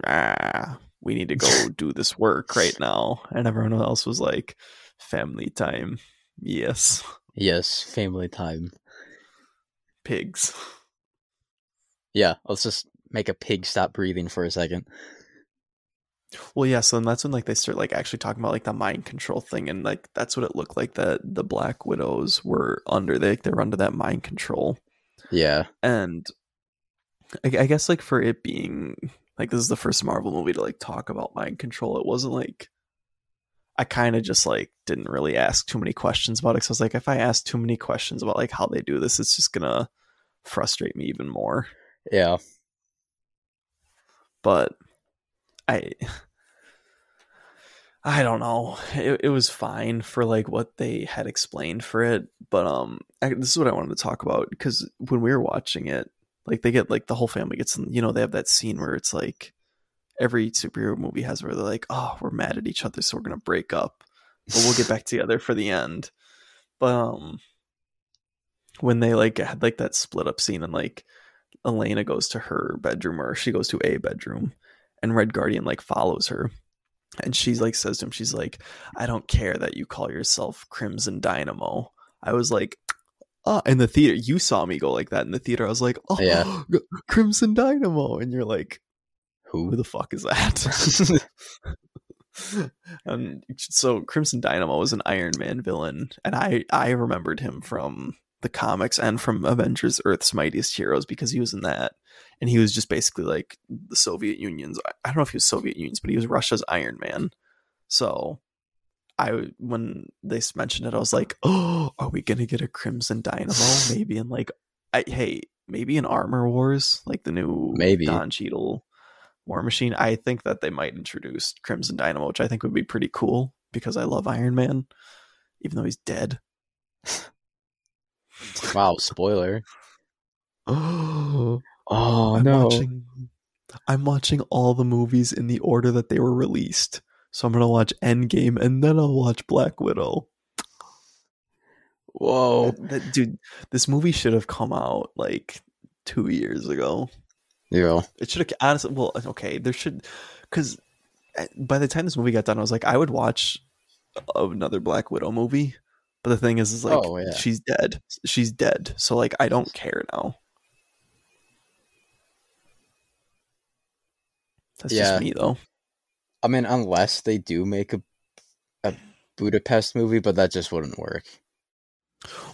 ah we need to go do this work right now. And everyone else was like family time. Yes. Yes, family time. pigs. Yeah, let's just make a pig stop breathing for a second. Well, yeah, so then that's when like they start like actually talking about like the mind control thing, and like that's what it looked like that the Black Widows were under. They they were under that mind control, Yeah. and I, I guess like for it being like this is the first Marvel movie to like talk about mind control. It wasn't like I kind of just like didn't really ask too many questions about it. So I was like, if I ask too many questions about like how they do this, it's just gonna frustrate me even more. Yeah. but I I don't know. It, it was fine for like what they had explained for it, but um, I, this is what I wanted to talk about because when we were watching it, like they get like the whole family gets, you know, they have that scene where it's like every superhero movie has where they're like, oh, we're mad at each other, so we're gonna break up, but we'll get back together for the end. But um, when they like had like that split up scene and like Yelena goes to her bedroom or she goes to a bedroom and Red Guardian like follows her and she's like says to him she's like I don't care that you call yourself Crimson Dynamo. I was like oh in the theater you saw me go like that in the theater. I was like, "Oh, Yeah. Crimson Dynamo." And you're like, "Who Who? the fuck is that?" and so Crimson Dynamo was an Iron Man villain, and I I remembered him from the comics and from Avengers: Earth's Mightiest Heroes because he was in that, and he was just basically like the Soviet Union's. I don't know if he was Soviet Union's, but he was Russia's Iron Man. So. I when they mentioned it, I was like, "Oh, are we gonna get a Crimson Dynamo? Maybe in like, I, hey, maybe in Armor Wars, like the new Maybe. Don Cheadle War Machine. I think that they might introduce Crimson Dynamo, which I think would be pretty cool because I love Iron Man, even though he's dead. Wow, spoiler. Oh, Oh I'm no. watching. I'm watching all the movies in the order that they were released. So I'm gonna watch Endgame and then I'll watch Black Widow. Whoa. That- that- dude, this movie should have come out like two years ago. Yeah. It should have honestly. Well, okay, there should because eh, by the time this movie got done, I was like, I would watch another Black Widow movie. But the thing is, is like Oh, yeah. she's dead. She's dead. So like, I don't care now. That's Yeah. just me though. I mean, unless they do make a a Budapest movie, but that just wouldn't work.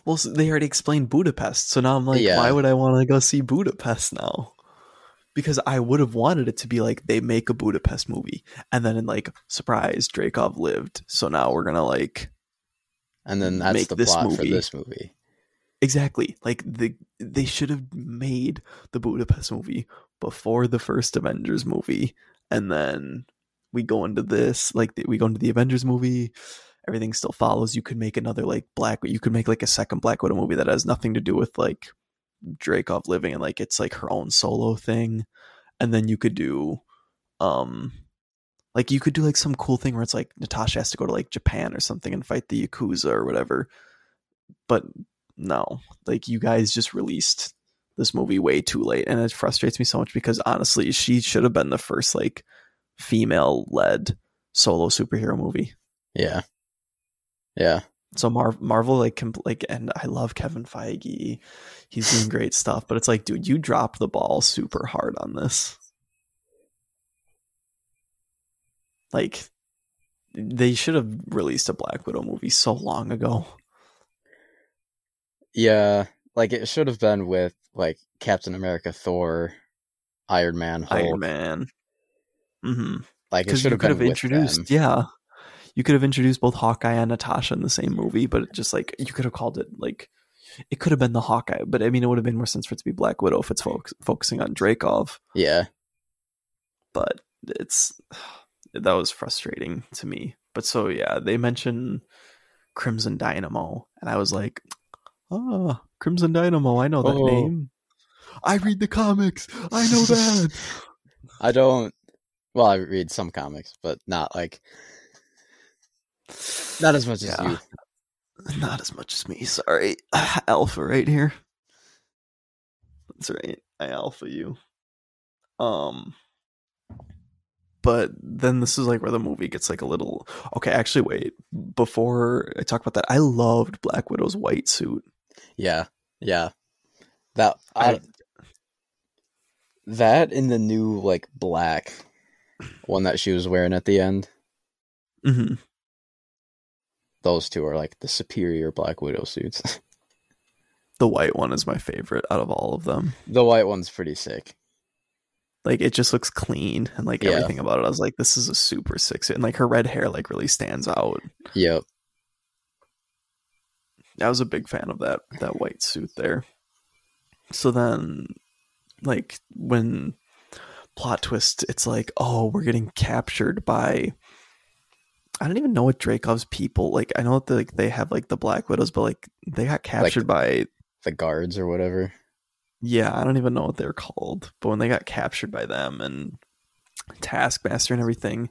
Well, so they already explained Budapest, so now I'm like, Yeah. why would I want to go see Budapest now? Because I would have wanted it to be like they make a Budapest movie, and then in like surprise, Dreykov lived, so now we're gonna like And then that's Make the this plot for movie. this movie. exactly like the they should have made the Budapest movie before the first Avengers movie, and then we go into this like we go into the Avengers movie. Everything still follows. You could make another like Black. You could make like a second Black Widow movie that has nothing to do with like Dreykov living and like it's like her own solo thing, and then you could do, um, like you could do like some cool thing where it's like Natasha has to go to like Japan or something and fight the Yakuza or whatever. But no, like you guys just released this movie way too late, and it frustrates me so much because honestly, she should have been the first like female led solo superhero movie. Yeah. Yeah. So Mar- Marvel like com- like and I love Kevin Feige. He's doing great stuff, but it's like dude, you dropped the ball super hard on this. Like they should have released a Black Widow movie so long ago. Yeah. Like it should have been with like Captain America, Thor, Iron Man, Hulk. Iron Man. Mhm. Like it should have been introduced yeah. You could have introduced both Hawkeye and Natasha in the same movie, but it just like you could have called it like it could have been the Hawkeye, but I mean it would have been more sense for it to be Black Widow if it's fo- focusing on Dreykov. Yeah. but it's that was frustrating to me. But so yeah, they mention Crimson Dynamo, and I was like, "Oh, Crimson Dynamo! I know that Oh. name. I read the comics. I know that." I don't well, I read some comics, but not like not as much as Yeah. you. Not as much as me. Sorry, Alpha right here. That's right. I Alpha you. Um. But then this is like where the movie gets like a little okay. Actually, wait. Before I talk about that, I loved Black Widow's white suit. Yeah. Yeah. That I, I- that in the new like black one that she was wearing at the end. hmm Those two are like the superior Black Widow suits. The white one is my favorite out of all of them. the white one's pretty sick. Like it just looks clean and like Yeah. everything about it. I was like, this is a super sick suit. And like her red hair like really stands out. Yep. I was a big fan of that that white suit there. So then like when plot twist, it's like, oh, we're getting captured by I don't even know what Dreykov's people like. I know that like they have like the Black Widows, but like they got captured by The guards or whatever. Yeah, I don't even know what they're called. But when they got captured by them and Taskmaster and everything,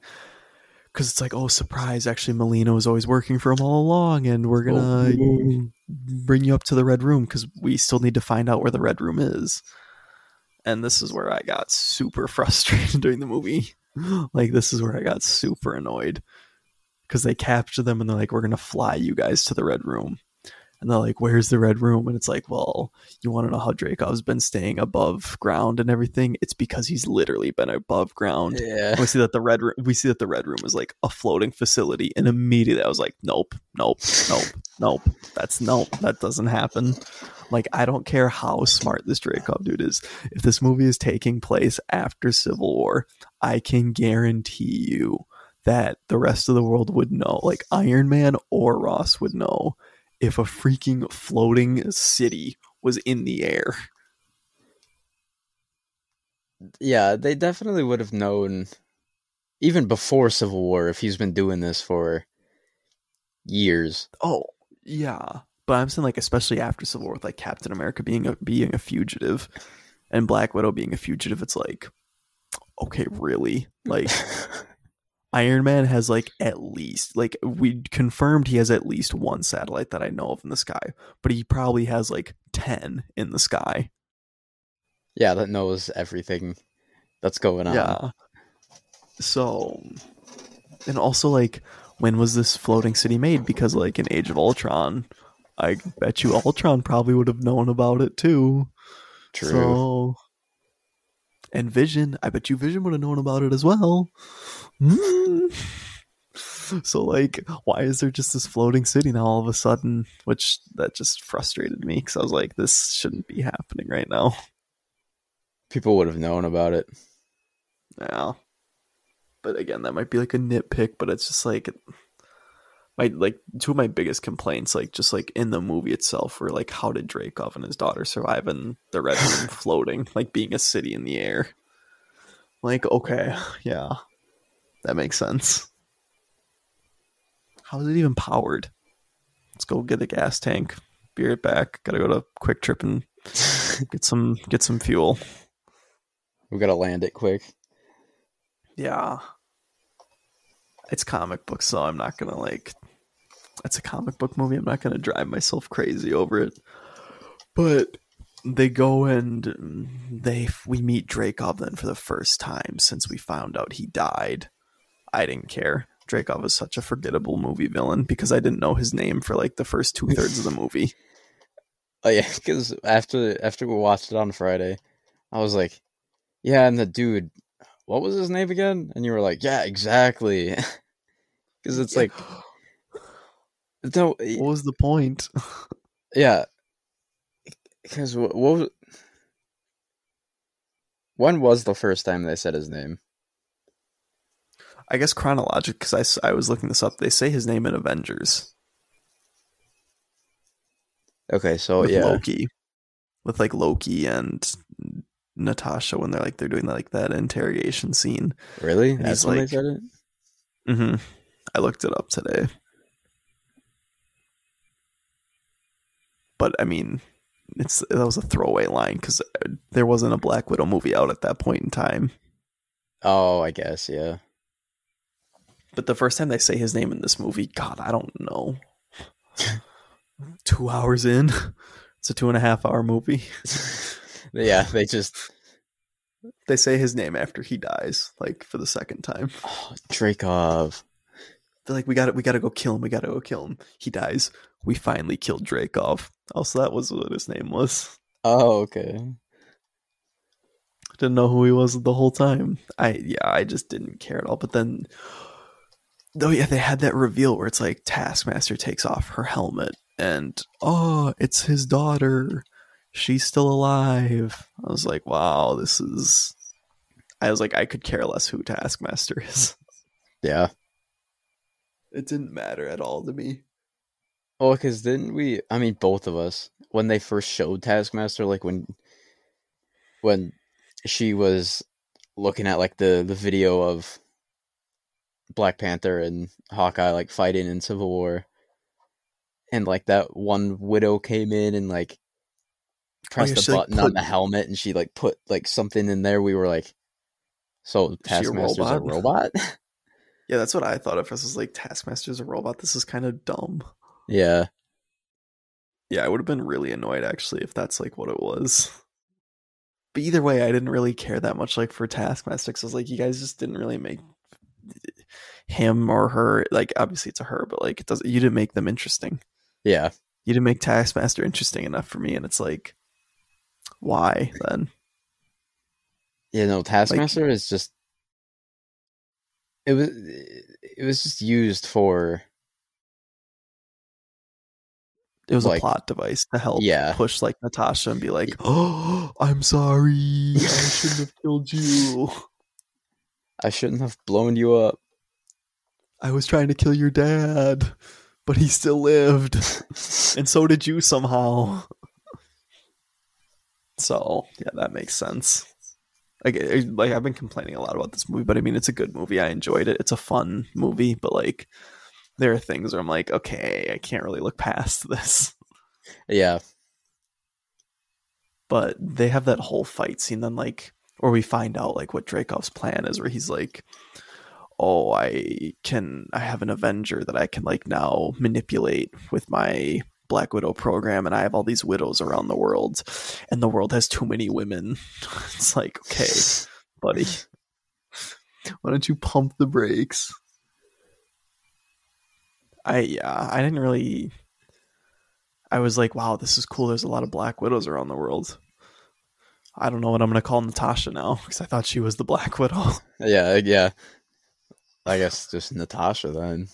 because it's like, oh, surprise! Actually, Melina was always working for him all along, and we're gonna oh, bring you up to the Red Room because we still need to find out where the Red Room is. And this is where I got super frustrated during the movie. Like, this is where I got super annoyed because they capture them and they're like, "We're gonna fly you guys to the Red Room." And they're like, "Where's the Red Room?" And it's like, "Well, you want to know how Dreykov's been staying above ground and everything? It's because he's literally been above ground Yeah. we see that the red room we see that the red room is like a floating facility and immediately i was like nope nope nope nope that's nope that doesn't happen like i don't care how smart this Dreykov dude is if this movie is taking place after civil war i can guarantee you that the rest of the world would know like iron man or ross would know if a freaking floating city was in the air Yeah, they definitely would have known even before Civil War if he's been doing this for years. Oh, yeah. But I'm saying like especially after Civil War with like Captain America being a being a fugitive and Black Widow being a fugitive, it's like okay, really? Like Iron Man has like at least like we confirmed he has at least one satellite that I know of in the sky, but he probably has like 10 in the sky. yeah, that knows everything that's going on. Yeah. So, and also like, when was this floating city made? Because like in Age of Ultron, I bet you Ultron probably would have known about it too. True. So, and Vision, I bet you Vision would have known about it as well. So like, why is there just this floating city now all of a sudden? Which that just frustrated me because I was like, this shouldn't be happening right now. People would have known about it. Yeah. But again, that might be like a nitpick, but it's just like my like two of my biggest complaints, like just like in the movie itself, were like how did Dreykov and his daughter survive in the red room floating, like being a city in the air? Like, okay, yeah. That makes sense. How is it even powered? Let's go get a gas tank. Be right back. Gotta go to QuikTrip and get some get some fuel. We gotta land it quick. Yeah. It's comic books, so I'm not gonna like it's a comic book movie. I'm not gonna drive myself crazy over it. But they go and they we meet Dreykov then for the first time since we found out he died. I didn't care. Dreykov is such a forgettable movie villain because I didn't know his name for like the first two thirds of the movie. Oh yeah, because after after we watched it on Friday, I was like, "Yeah," and the dude, what was his name again? And you were like, "Yeah, exactly," because it's like, no, What was the point? yeah, because what, what was, when was the first time they said his name? I guess chronologic because I, I was looking this up. They say his name in Avengers. Okay, so with yeah, Loki, with like Loki and Natasha when they're like they're doing like that interrogation scene. really, and that's when like- they said it. hmm I looked it up today, but I mean, it's that was a throwaway line because there wasn't a Black Widow movie out at that point in time. Oh, I guess yeah. But the first time they say his name in this movie, God, I don't know. two hours in, it's a two and a half hour movie. yeah, they just They say his name after he dies, like for the second time. oh, Dreykov. Uh, They're like, we got to We got to go kill him. We got to go kill him. He dies. We finally killed Dreykov. Also, oh, that was what his name was. Oh, okay. Didn't know who he was the whole time. I yeah, I just didn't care at all. But then though yeah, they had that reveal where it's like Taskmaster takes off her helmet and oh, it's his daughter. She's still alive. I was like, wow, this is I was like, I could care less who Taskmaster is. Yeah. It didn't matter at all to me. Oh, because didn't we? I mean, both of us when they first showed Taskmaster, like when when she was looking at like the the video of Black Panther and Hawkeye like fighting in Civil War, and like that one widow came in and like pressed Oh, yeah, she, like, button on the helmet, and she like put like something in there. We were like, so she a Taskmaster's a robot? robot? Yeah, that's what I thought at first. Was like, Taskmaster's a robot. This is kind of dumb. yeah, Yeah, I would have been really annoyed actually if that's like what it was. But either way, I didn't really care that much like for Taskmaster because I was like, you guys just didn't really make him or her like obviously it's a her, but like it doesn't you didn't make them interesting. yeah. You didn't make Taskmaster interesting enough for me, and it's like why then? You know, Taskmaster is just it was it was just used for It was Like- a plot device to help Yeah. push like Natasha and be like, Oh, I'm sorry. I shouldn't have killed you. I shouldn't have blown you up. I was trying to kill your dad, but he still lived. and so did you somehow. So yeah, that makes sense. Like, like I've been complaining a lot about this movie, but I mean, it's a good movie. I enjoyed it. It's a fun movie, but like, there are things where I'm like, okay, I can't really look past this. Yeah, But they have that whole fight scene, then like, where we find out like what Dreykov's plan is, where he's like, oh, I can, I have an Avenger that I can like now manipulate with my Black Widow program, and I have all these widows around the world, and the world has too many women. it's like, okay, buddy, why don't you pump the brakes? I yeah, I didn't really. I was like, wow, this is cool. There's a lot of Black Widows around the world. I don't know what I'm gonna call Natasha now because I thought she was the Black Widow. yeah, yeah. I guess just Natasha then.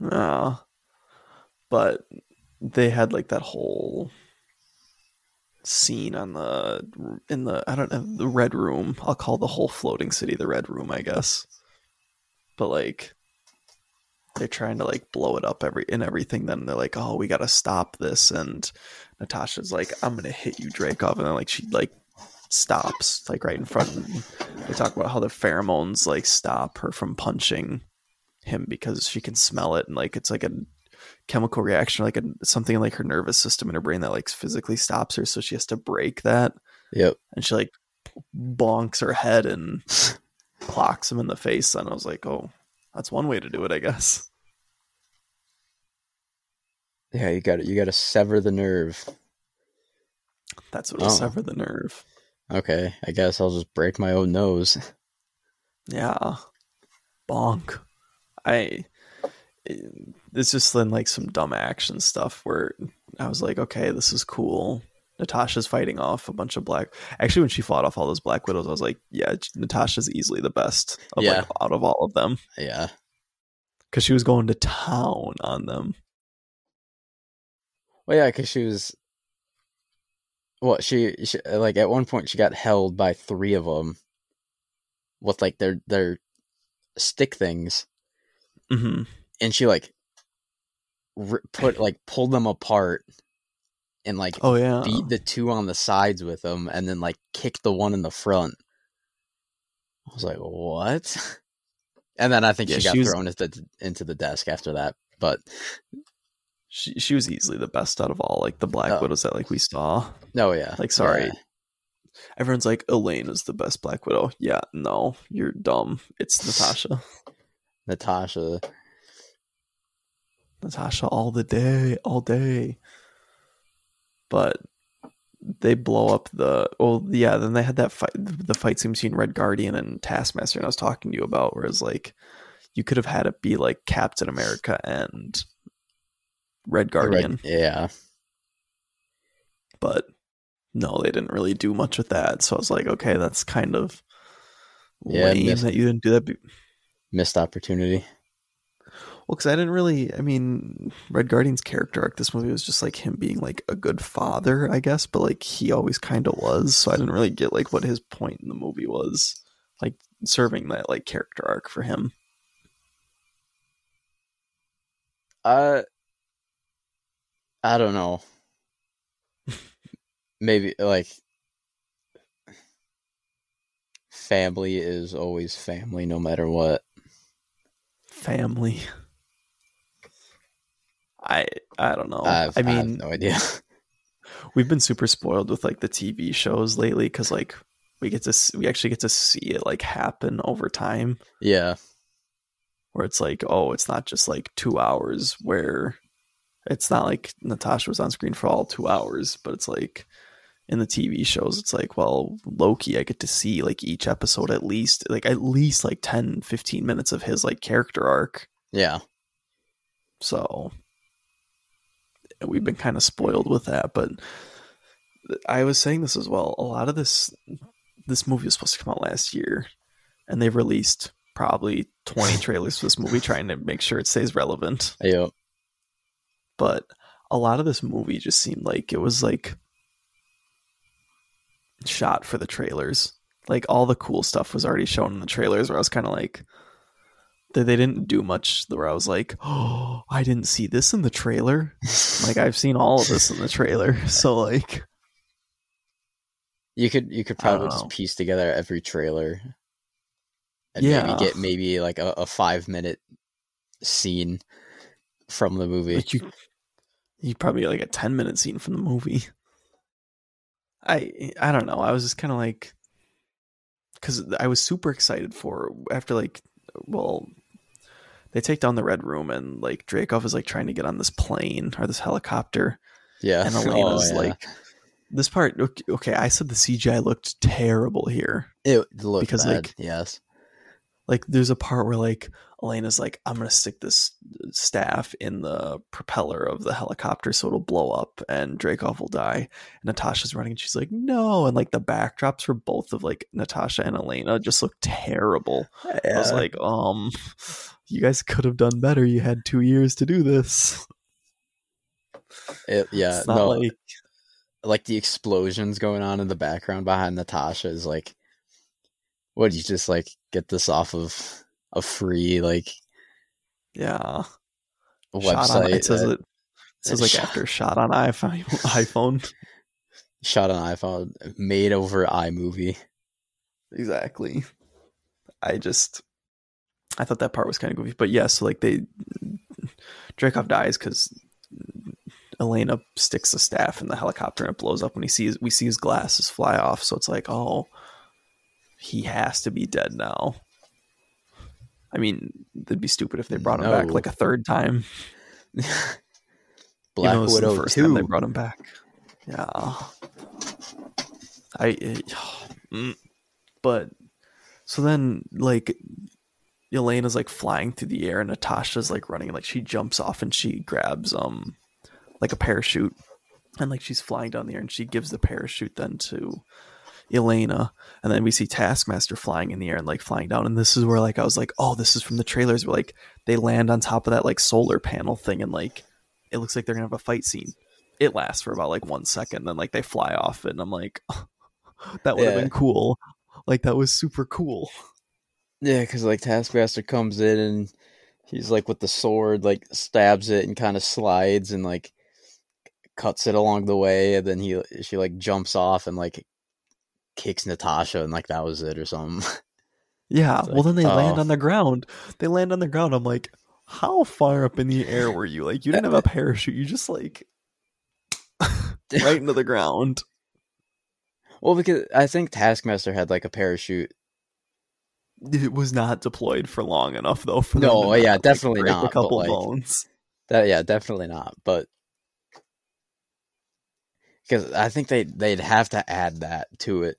Yeah. But they had like that whole scene on the in the I don't know the red room. I'll call the whole floating city the red room, I guess. But like they're trying to like blow it up every and everything. Then they're like, "Oh, we got to stop this." And Natasha's like, "I'm gonna hit you, Dreykov," and then like she like stops like right in front. of them. They talk about how the pheromones like stop her from punching him because she can smell it and like it's like a chemical reaction like a, something like her nervous system in her brain that like physically stops her so she has to break that Yep. and she like bonks her head and clocks him in the face and i was like oh that's one way to do it i guess Yeah, you got to You got to sever the nerve. that's what Oh. sever the nerve Okay, I guess I'll just break my own nose. yeah bonk i it- it's just then like some dumb action stuff where i was like okay this is cool natasha's fighting off a bunch of black actually when she fought off all those black widows i was like yeah natasha's easily the best of Yeah. like out of all of them Yeah. because she was going to town on them Well, yeah, because she was. What she, she like at one point she got held by three of them with like their their stick things, hmm and she like r- put like pulled them apart and like oh yeah beat the two on the sides with them, and then like kicked the one in the front. I was like, what? And then I think Yeah, she got she was- thrown into into the desk after that. But she, she was easily the best out of all like the black Oh. widows that like we saw no, yeah, Like, sorry. Yeah. everyone's like elaine is the best black widow yeah no you're dumb it's natasha Natasha. Natasha all the day, all day. But they blow up the well, yeah. Then they had that fight, the fight scene between Red Guardian and Taskmaster, and I was talking to you about, whereas like you could have had it be like Captain America and Red the red- Guardian, yeah. but no, they didn't really do much with that. So I was like, okay, that's kind of Yeah, lame missed- that you didn't do that. be- Missed opportunity. Well, because I didn't really. I mean, Red Guardian's character arc this movie was just like him being like a good father, I guess. But like he always kind of was. So I didn't really get like what his point in the movie was, like serving that like character arc for him. Uh, I don't know. Maybe like family is always family, no matter what. Family. I I don't know. I've, I I have mean, no idea. we've been super spoiled with like the TV shows lately because like we get to we actually get to see it like happen over time yeah, where it's like oh it's not just like two hours where it's not like Natasha was on screen for all two hours but it's like in the TV shows it's like well Loki I get to see like each episode at least like at least like 10 15 minutes of his like character arc. Yeah, so we've been kind of spoiled with that but i was saying this as well a lot of this this movie was supposed to come out last year and they've released probably 20 trailers for this movie trying to make sure it stays relevant. Yeah. But a lot of this movie just seemed like it was like shot for the trailers like all the cool stuff was already shown in the trailers where i was kind of like they, they didn't do much where i was like oh i didn't see this in the trailer like i've seen all of this in the trailer so like You could you could probably just piece together every trailer, and Yeah. maybe get maybe like a, a five minute scene from the movie. like you you probably like a 10 minute scene from the movie. I i don't know. I was just kind of like because i was super excited for after like well they take down the red room and like Dreykov is like trying to get on this plane or this helicopter. Yeah, and Oh, Yelena's yeah. like this part okay, okay i said the cgi looked terrible here. It looked because, bad. like, yes, like there's a part where like Yelena's like, I'm gonna stick this staff in the propeller of the helicopter so it'll blow up and Dreykov will die. And Natasha's running and she's like, no. And like the backdrops for both of like Natasha and Yelena just look terrible. I was like, um, you guys could have done better. You had two years to do this. It- yeah, no, like like the explosions going on in the background behind Natasha is like, what you just like get this off of a free like yeah. website? Shot on, it says that- it, it says like Shot- after shot on iPhone iPhone. shot on iPhone, made over iMovie. exactly. I just I thought that part was kind of goofy, but yeah. So like they Dreykov dies because Yelena sticks a staff in the helicopter and it blows up when he sees we see his glasses fly off. So it's like, oh, he has to be dead now. I mean, it'd be stupid if they brought him back like a third time. Black Even though this Widow the first time they brought him back. Yeah. I. mm. But so then, like, Yelena's like flying through the air, and Natasha's like running, like she jumps off and she grabs um, like a parachute, and like she's flying down the air, and she gives the parachute then to Yelena, and then we see Taskmaster flying in the air and like flying down, and this is where like I was like, oh, this is from the trailers, where like they land on top of that like solar panel thing, and like it looks like they're gonna have a fight scene. It lasts for about like one second, then like they fly off and I'm like, that would have Yeah. been cool. Like that was super cool. Yeah, because like Taskmaster comes in and he's like with the sword, like stabs it and kind of slides and like cuts it along the way, and then he she like jumps off and like kicks Natasha, and like that was it or something. Yeah. It's well, like, then they land oh. on the ground. They land on the ground. I'm like, how far up in the air were you? Like, you didn't have a parachute. You just like right into the ground. well, because I think Taskmaster had like a parachute. It was not deployed for long enough, though. For them No, not, yeah, like, definitely break not, A couple like- bones. That yeah, definitely not. But because I think they they'd have to add that to it,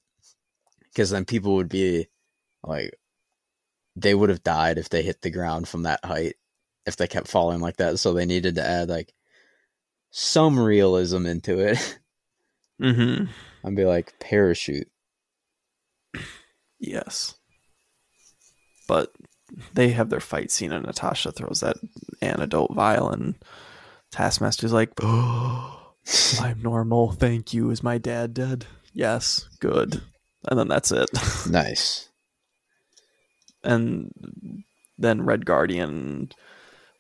because then people would be like, they would have died if they hit the ground from that height if they kept falling like that. So they needed to add like some realism into it. Mm-hmm. I'd be like parachute. Yes. But they have their fight scene and Natasha throws that antidote vial and Taskmaster's like, oh, I'm normal. Thank you. Is my dad dead? Yes. Good. And then that's it. Nice. and then Red Guardian,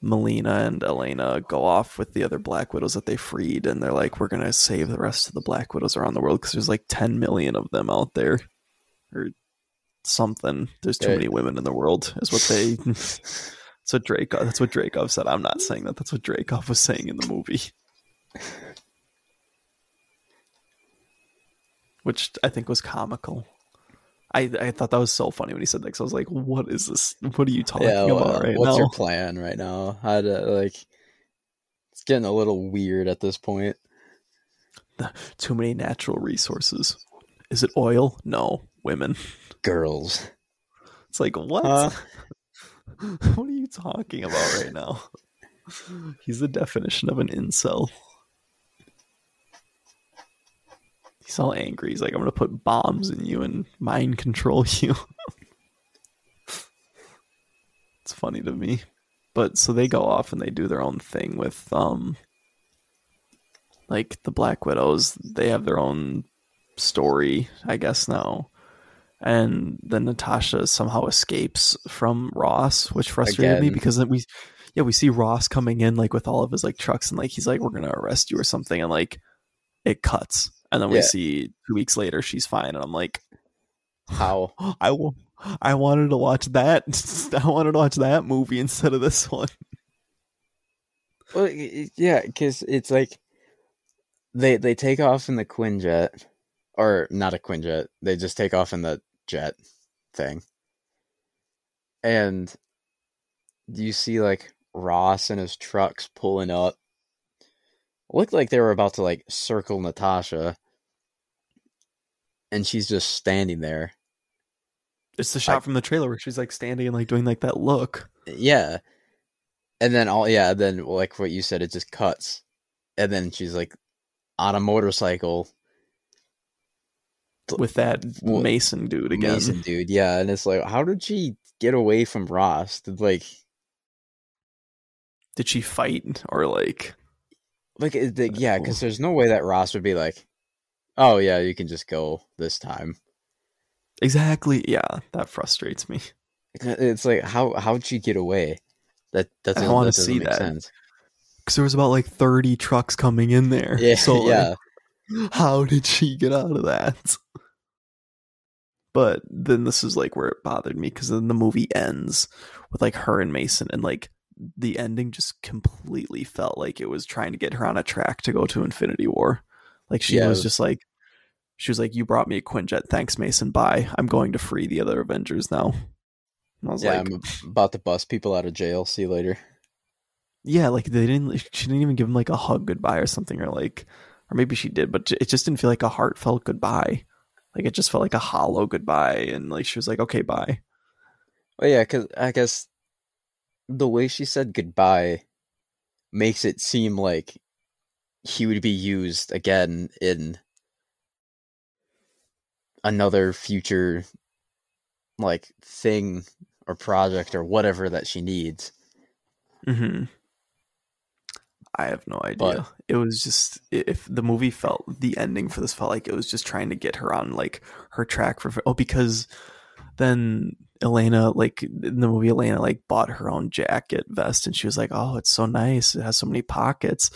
Melina and Yelena go off with the other Black Widows that they freed, and they're like, "We're gonna save the rest of the Black Widows around the world because there's like 10 million of them out there, or something. There's too Yeah. many women in the world." Is what they. that's what Drake. That's what Dreykov said. I'm not saying that. That's what Dreykov was saying in the movie. Which I think was comical. I, I thought that was so funny when he said that. 'cause I was like, "What is this? What are you talking yeah. about right what's now?" What's your plan right now? How to like? It's getting a little weird at this point. Too many natural resources. Is it oil? No, women. Girls. It's like what? Huh? what are you talking about right now? He's the definition of an incel. He's all angry. He's like, I'm gonna put bombs in you and mind control you. it's funny to me. But so they go off and they do their own thing with um like the Black Widows. They have their own story, I guess now. And then Natasha somehow escapes from Ross, which frustrated me because then we yeah, we see Ross coming in like with all of his like trucks and like he's like, We're gonna arrest you or something and like it cuts. And then we Yeah. see two weeks later she's fine and I'm like, How? I will. I wanted to watch that. I wanted to watch that movie instead of this one. Well, yeah, because it's like they they take off in the Quinjet, or not a Quinjet. They just take off in the jet thing, and you see like Ross and his trucks pulling up. Looked like they were about to like circle Natasha, and she's just standing there. It's the shot Like- from the trailer where she's like standing and like doing like that look. Yeah. And then all yeah, then like what you said, it just cuts. And then she's like on a motorcycle. with that Well, Mason dude again. Mason dude, yeah. And it's like, how did she get away from Ross? Did like Did she fight or like? like yeah, because there's no way that Ross would be like, Oh yeah, you can just go this time. Exactly. Yeah, that frustrates me. It's like how how'd she get away? That doesn't, I wanna see make that. sense. Because there was about like thirty trucks coming in there. Yeah, So like, yeah. how did she get out of that? But then this is like where it bothered me because then the movie ends with like her and Mason, and like the ending just completely felt like it was trying to get her on a track to go to Infinity War. Like she Yeah, was just like, she was like, "You brought me a Quinjet, thanks, Mason. Bye. I'm going to free the other Avengers now." And I was Yeah, like, I'm about to bust people out of jail. See you later. yeah, like they didn't. She didn't even give him like a hug goodbye or something, or like, or maybe she did, but it just didn't feel like a heartfelt goodbye. Like it just felt like a hollow goodbye, and like she was like, "Okay, bye." Well, yeah, because I guess the way she said goodbye makes it seem like he would be used again in another future like thing or project or whatever that she needs. hmm I have no idea. But- it was just if the movie felt the ending for this felt like it was just trying to get her on like her track for oh because then Yelena like in the movie Yelena like bought her own jacket vest and she was like oh it's so nice. It has so many pockets.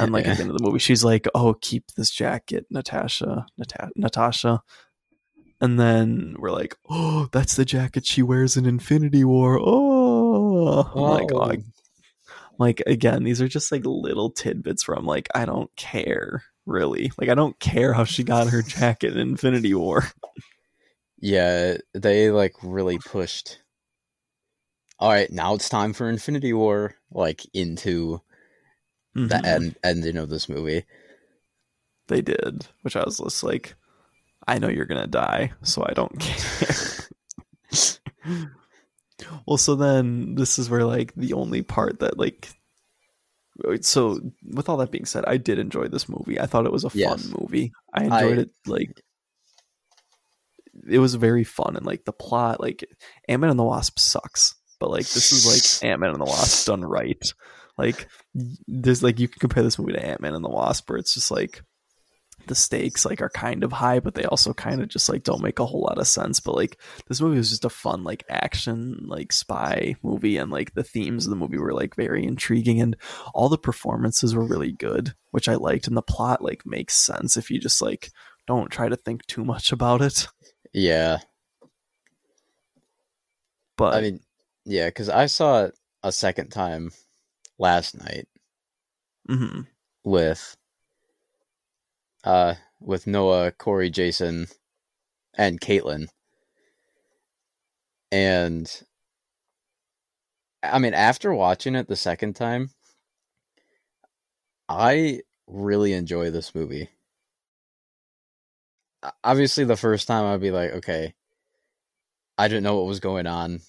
And like at the end of the movie she's like oh keep this jacket Natasha Nata- Natasha. And then we're like oh that's the jacket she wears in Infinity War. Oh I'm like oh I like again these are just like little tidbits where i'm like i don't care really. Like i don't care how she got her jacket in infinity war yeah, they like really pushed. All right, now it's time for Infinity War, like into the Mhm. end ending of this movie. they did which i was just like i know you're gonna die so i don't care well so then this is where like the only part that like so with all that being said, I did enjoy this movie. I thought it was a fun Yes. movie. I enjoyed I- it like it was very fun and like the plot, like Ant Man and the Wasp sucks, but like this is like Ant Man and the Wasp done right. Like there's like you can compare this movie to Ant Man and the Wasp, where it's just like the stakes like are kind of high, but they also kind of just like don't make a whole lot of sense. But like this movie was just a fun like action like spy movie, and like the themes of the movie were like very intriguing, and all the performances were really good, which I liked, and the plot like makes sense if you just like don't try to think too much about it. Yeah. But I mean, yeah, because I saw it a second time last night mhm. with uh with Noah, Corey, Jason, and Caitlin. And I mean, after watching it the second time, I really enjoy this movie. Obviously, the first time I'd be like, okay, I didn't know what was going on.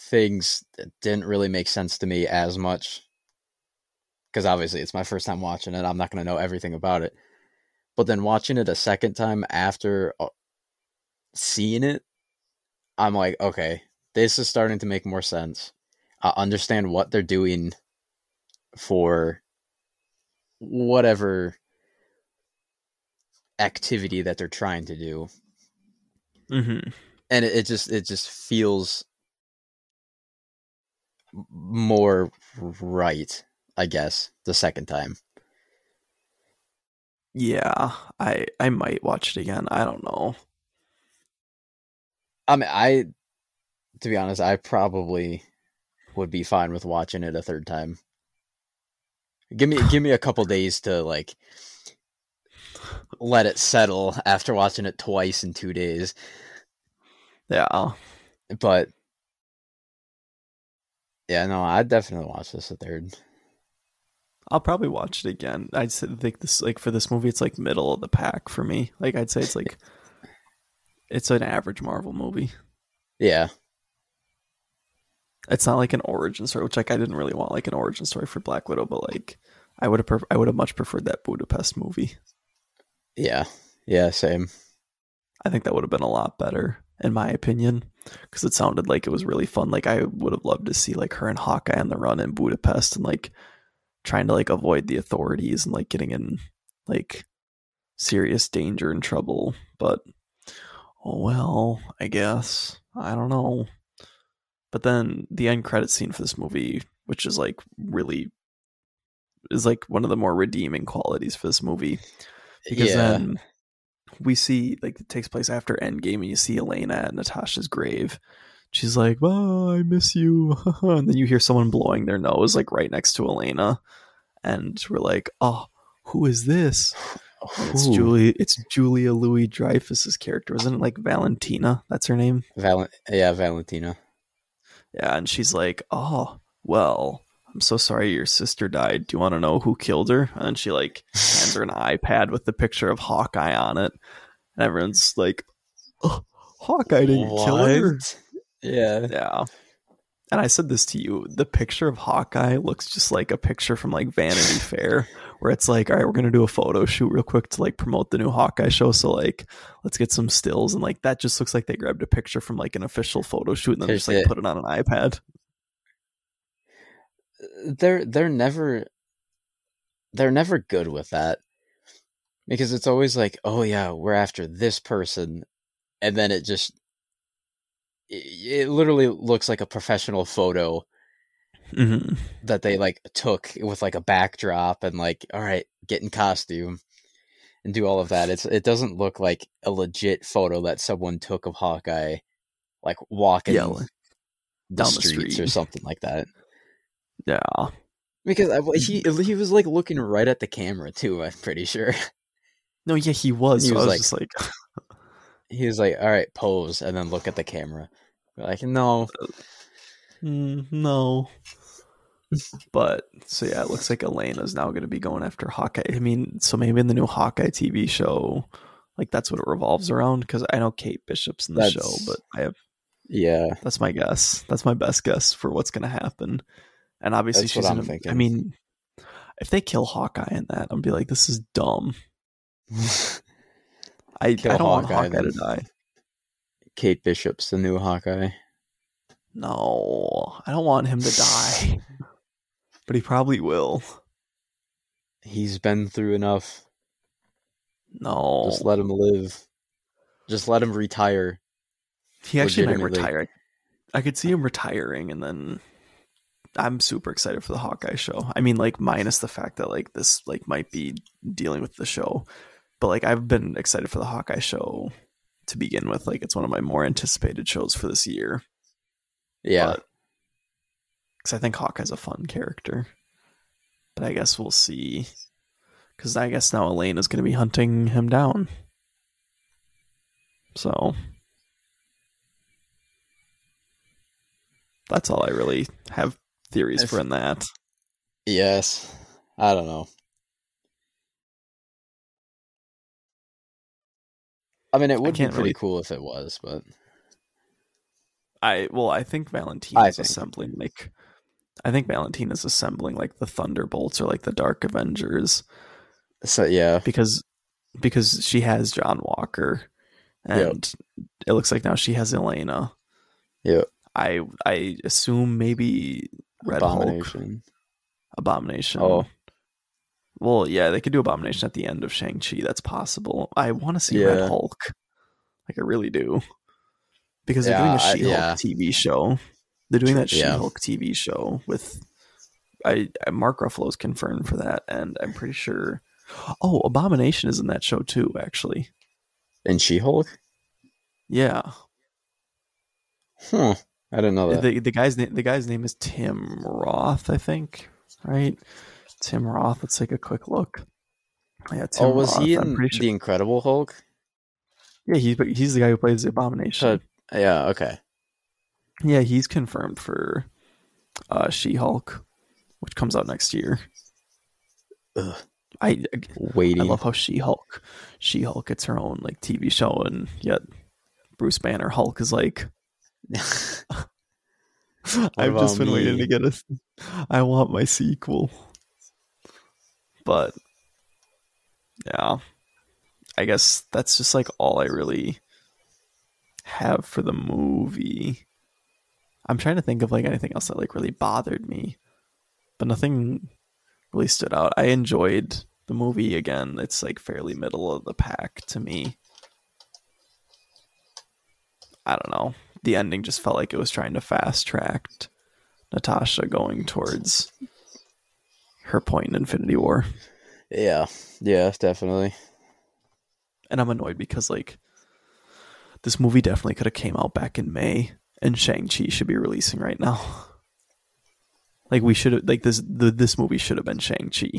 Things didn't really make sense to me as much. Because obviously, it's my first time watching it. I'm not going to know everything about it. But then watching it a second time after uh, seeing it, I'm like, okay, this is starting to make more sense. I understand what they're doing for whatever activity that they're trying to do. Mhm. And it, it just it just feels more right, I guess, the second time. Yeah, I I might watch it again. I don't know. I mean, I to be honest, I probably would be fine with watching it a third time. Give me give me a couple days to like let it settle after watching it twice in 2 days. Yeah. But yeah, no, I'd definitely watch this a third. I'll probably watch it again. I'd say, think this like for this movie, it's like middle of the pack for me. Like I'd say it's like it's an average Marvel movie. Yeah. It's not like an origin story, which like I didn't really want like an origin story for Black Widow, but like I would have pref- I would have much preferred that Budapest movie. Yeah. Yeah, same. I think that would have been a lot better in my opinion because it sounded like it was really fun. Like I would have loved to see like her and Hawkeye on the run in Budapest and like trying to like avoid the authorities and like getting in like serious danger and trouble. But oh well, I guess I don't know. But then the end credit scene for this movie, which is like really is like one of the more redeeming qualities for this movie because yeah. then we see like it takes place after Endgame, and you see Yelena at Natasha's grave. She's like, "Oh, I miss you," and then you hear someone blowing their nose like right next to Yelena, and we're like, "Oh, who is this?" And it's Julie. It's Julia Louis Dreyfus's character, isn't it? Like Valentina, that's her name. Val- yeah, Valentina. Yeah, and she's like, "Oh, well, I'm so sorry your sister died. Do you want to know who killed her?" And she like hands her an iPad with the picture of Hawkeye on it, and everyone's like, oh, "Hawkeye didn't kill her." Yeah. Yeah. And I said this to you. The picture of Hawkeye looks just like a picture from like Vanity Fair, where it's like, all right, we're gonna do a photo shoot real quick to like promote the new Hawkeye show. So like, let's get some stills, and like that just looks like they grabbed a picture from like an official photo shoot and then just like it. put it on an iPad. They're they're never they're never good with that because it's always like oh yeah we're after this person and then it just it, it literally looks like a professional photo Mm-hmm. that they like took with like a backdrop and like all right get in costume and do all of that. It's it doesn't look like a legit photo that someone took of hawkeye like walking the down the streets or something like that Yeah. because I, he he was like looking right at the camera too i'm pretty sure No, yeah, he was. He so was like- just like, he was like, "All right, pose," and then look at the camera. Like, no, mm, no. But so yeah, it looks like Yelena's now going to be going after Hawkeye. I mean, so maybe in the new Hawkeye TV show, like that's what it revolves around. Because I know Kate Bishop's in the show, but I have yeah, that's my guess. That's my best guess for what's going to happen. And obviously, That's she's what in I'm a- thinking. I mean, If they kill Hawkeye in that, I'm be like, this is dumb. I, I don't want Hawkeye, Hawkeye to die. Kate Bishop's the new Hawkeye. No, I don't want him to die. but he probably will. He's been through enough. No, Just let him live. Just let him retire. he actually might retire. I could see him retiring, and then I'm super excited for the Hawkeye show. I mean, like minus the fact that like this like might be dealing with the show, but like I've been excited for the Hawkeye show to begin with. Like it's one of my more anticipated shows for this year. Yeah. because I think Hawkeye's a fun character. But I guess we'll see. Because I guess now Elaine is going to be hunting him down. So that's all I really have theories If- for in that. yes. I don't know. I mean, it would be pretty really- cool if it was, but I well, I think Valentine is assembling like. I think Valentine is assembling like the Thunderbolts or like the Dark Avengers so yeah, because because she has John Walker, Yep. and it looks like now she has Yelena. yeah, I I assume maybe Red Hulk, abomination. Abomination. Oh. well, yeah, they could do Abomination at the end of Shang Chi. That's possible. I want to see Red Hulk, like I really do, because they're Yeah, doing a She Hulk yeah. TV show. They're doing that She-Hulk TV show with. I I- Mark Ruffalo's confirmed for that, and I'm pretty sure. Oh, Abomination is in that show too. Actually, And She Hulk? yeah. Huh. I didn't know that. the the guy's name the guy's name is Tim Roth, I think. Right, Tim Roth. Let's take a quick look. Yeah, Tim oh, was Roth. he in sure. The Incredible Hulk? Yeah, he's he's the guy who plays the Abomination. So- yeah, okay. yeah, he's confirmed for uh, She Hulk, which comes out next year. Ugh. I Waiting. I love how She Hulk She Hulk gets her own like TV show, and yet Bruce Banner Hulk is like I've just been waiting to get a. I want my sequel. But yeah, I guess that's just like all I really have for the movie. I'm trying to think of like anything else that like really bothered me, but nothing really stood out. I enjoyed the movie again. It's like fairly middle of the pack to me. I don't know. The ending just felt like it was trying to fast track Natasha going towards her point in Infinity War. yeah, yeah, definitely. And I'm annoyed because like this movie definitely could have came out back in May and Shang-Chi should be releasing right now. Like we should have like this the, this movie should have been Shang-Chi,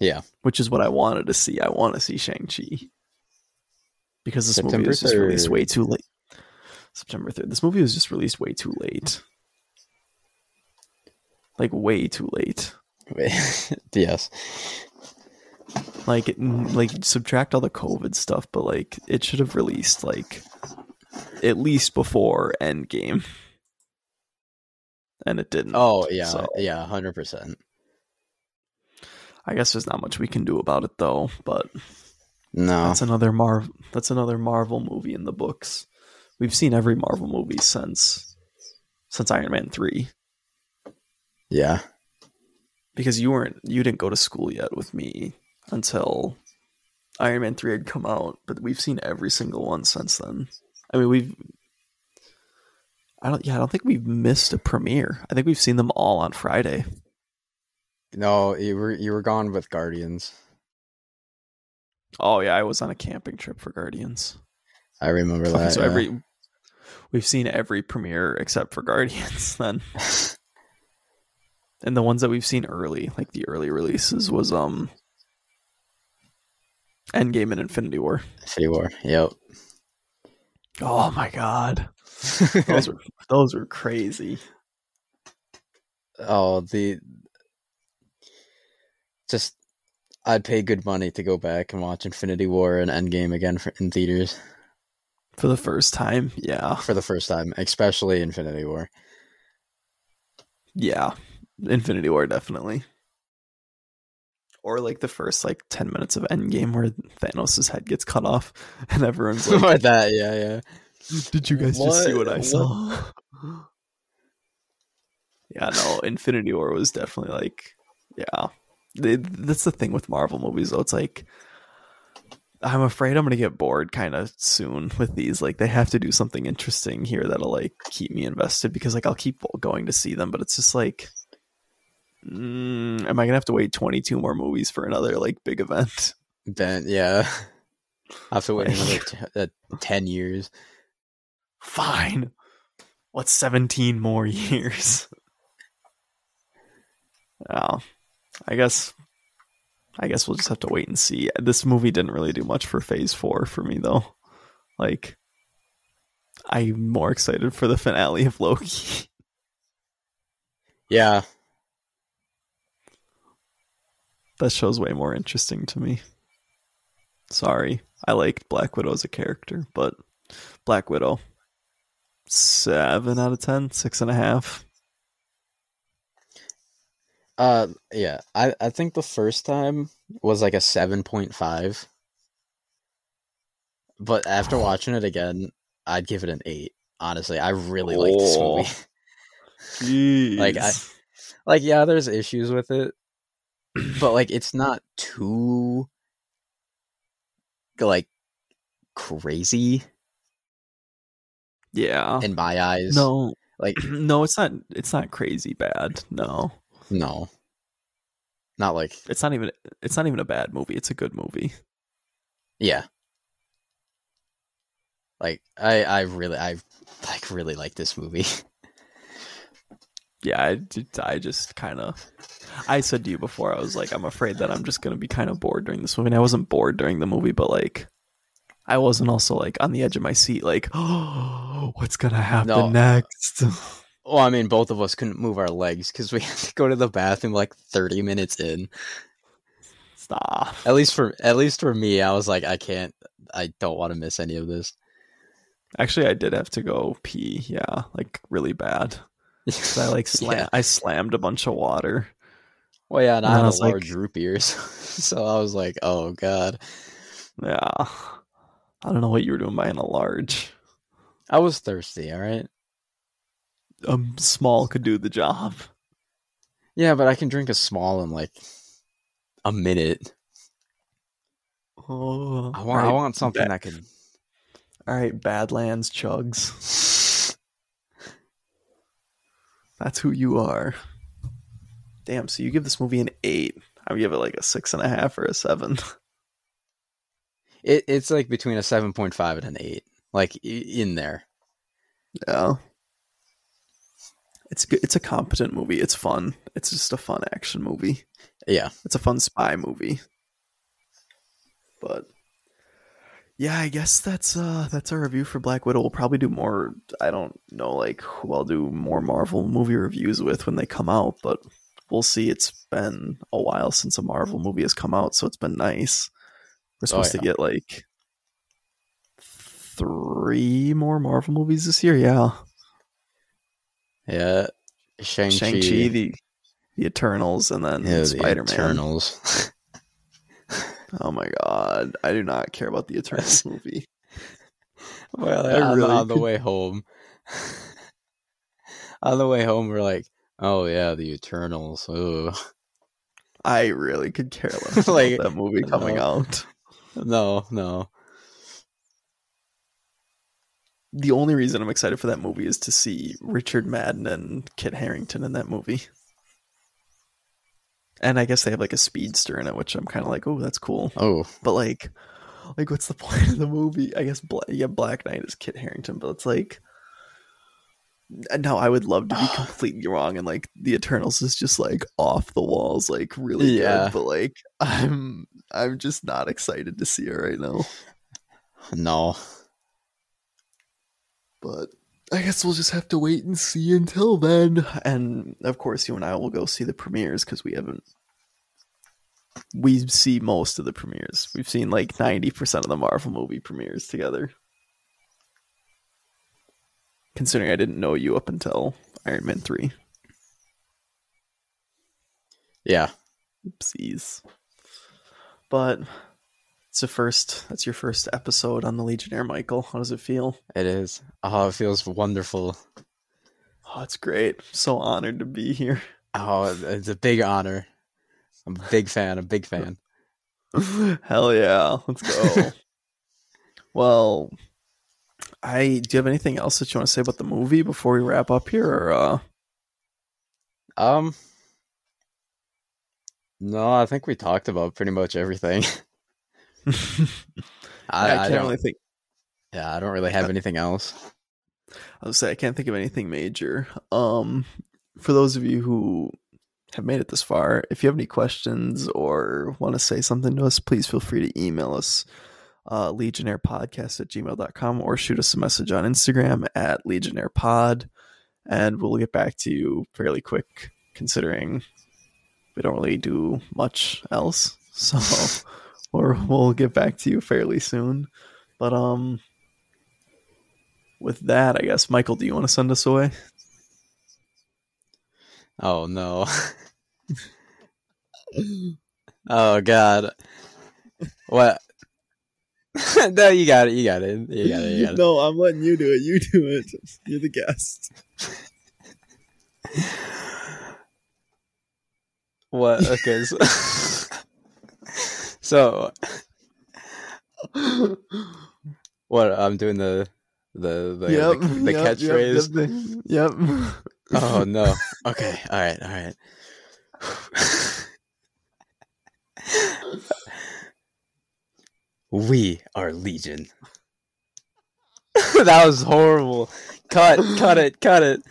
Yeah. which is what I wanted to see. I want to see Shang-Chi. Because this movie September was just released way too late. September 3rd. This movie was just released way too late. Like way too late. yes. like it, like subtract all the covid stuff but like it should have released like at least before endgame and it didn't Oh, yeah, So- yeah, 100%. i guess there's not much we can do about it though but No. that's another Marvel. that's another marvel movie in the books we've seen every marvel movie since since iron man 3 Yeah. because you weren't you didn't go to school yet with me until Iron Man 3 had come out, but we've seen every single one since then. I mean, we've I don't yeah, I don't think we've missed a premiere. I think we've seen them all on Friday. No, you were you were gone with Guardians. Oh yeah, I was on a camping trip for Guardians. I remember that. so yeah. every we've seen every premiere except for Guardians then. and the ones that we've seen early, like the early releases was um Endgame and Infinity War. Infinity War. Yep. Oh my god. Those were those were crazy. oh, the just I'd pay good money to go back and watch Infinity War and Endgame again for, in theaters For the first time. Yeah. for the first time, especially Infinity War. Yeah. Infinity War definitely. Or like the first like ten minutes of Endgame where Thanos' head gets cut off and everyone's like, Or that, yeah, yeah. Did you guys just see What- what I what- saw? yeah, no, Infinity War was definitely like, yeah. They- that's the thing with Marvel movies, though. It's like, I'm afraid I'm gonna get bored kind of soon with these. Like, they have to do something interesting here that'll like keep me invested because like I'll keep going to see them, but it's just like, mm, am I gonna have to wait 22 more movies for another like big event? Then, yeah. I have to wait Like- another t- uh, 10 years. Fine. What's 17 more years? Oh, I guess. I guess we'll just have to wait and see. This movie didn't really do much for Phase Four for me, though. Like, I'm more excited for the finale of Loki. Yeah. that show's way more interesting to me. Sorry, I liked Black Widow as a character, but Black Widow, seven out of ten, six and a half. Uh, yeah. I, I think the first time was like a 7.5. But after watching it again, I'd give it an 8. Honestly, I really like this movie. Like, I- like yeah there's issues with it but like it's not too like crazy yeah. in my eyes No, like no, it's not. It's not crazy bad. No, no not like it's not even. It's not even a bad movie. It's a good movie. yeah like i i really i like really like this movie Yeah, I, I just kind of. I said to you before, I was like, I'm afraid that I'm just gonna be kind of bored during this movie. And I wasn't bored during the movie, but like, I wasn't also like on the edge of my seat, like, oh, what's gonna happen No. next? well i mean both of us couldn't move our legs because we had to go to the bathroom like 30 minutes in Stop. at least for at least for me i was like i can't i don't want to miss any of this Actually, I did have to go pee. Yeah, like really bad. I like slam. Yeah. I slammed a bunch of water. Well, yeah, and And I I had a like- large root beer, so, so I was like, "Oh God!" Yeah. I don't know what you were doing buying a large. I was thirsty. All right. Um, small could do the job. Yeah, but I can drink a small in like a minute. Oh, I want. I want something that can. All right, Badlands chugs. That's who you are. Damn. So you give this movie an eight. I would give it like a six and a half or a seven. It, it's like between a seven point five and an eight, like in there. Yeah. It's good. It's a competent movie. It's fun. It's just a fun action movie. Yeah. It's a fun spy movie. But yeah, I guess that's uh that's our review for Black Widow. We'll probably do more I don't know like who I'll do more Marvel movie reviews with when they come out, but we'll see. It's been a while since a Marvel movie has come out, so it's been nice. We're supposed to yeah. get like three more Marvel movies this year, yeah. Yeah. Shang Chi. Shang-Chi, the the Eternals, and then yeah, the Spider-Man. Eternals. Oh my god, I do not care about the Eternals movie. well, I on, really on the way home. on the way home, we're like, "Oh yeah, the Eternals." Ugh. I really could care less Like, about that movie coming no. out. No, no. The only reason I'm excited for that movie is to see Richard Madden and Kit Harington in that movie. And I guess they have like a speedster in it, which I'm kind of like, oh, that's cool. Oh, But like, like what's the point of the movie? I guess Bla- yeah, Black Knight is Kit Harington, but it's like, uh, no, I would love to be completely wrong, and like the Eternals is just like off the walls, like really Yeah. good. But like, I'm I'm just not excited to see it right now. no. But I guess we'll just have to wait and see until then. And of course, you and I will go see the premieres because we haven't. We see most of the premieres. We've seen like ninety percent of the Marvel movie premieres together. Considering I didn't know you up until Iron Man three. Yeah. Oopsies. but it's the first. That's your first episode on the Legionnaire, Michael. How does it feel? It is. Oh, it feels wonderful. Oh, it's great. so honored to be here. Oh, it's a big honor. I'm a big fan. A big fan. Hell yeah. Let's go. well, I do you have anything else that you want to say about the movie before we wrap up here or uh Um No, I think we talked about pretty much everything. I, I, I can't really think yeah, I don't really have anything else. I was say I can't think of anything major. Um for those of you who have made it this far, if you have any questions or want to say something to us, please feel free to email us uh, legionnairepodcast at gmail.com or shoot us a message on Instagram at legionnairepod and we'll get back to you fairly quick considering we don't really do much else. So or we'll get back to you fairly soon. But um with that, I guess Michael, do you want to send us away? Oh no. oh god. What? no, you got it. You got it. You got it. You got it. no, I'm letting you do it. You do it. You're the guest. What? Okay. So, so what? I'm doing the the the, Yep, the, the yep, catchphrase. Yep. yep. Oh no. Okay. All right. All right. we are Legion. that was horrible. Cut. Cut it. Cut it.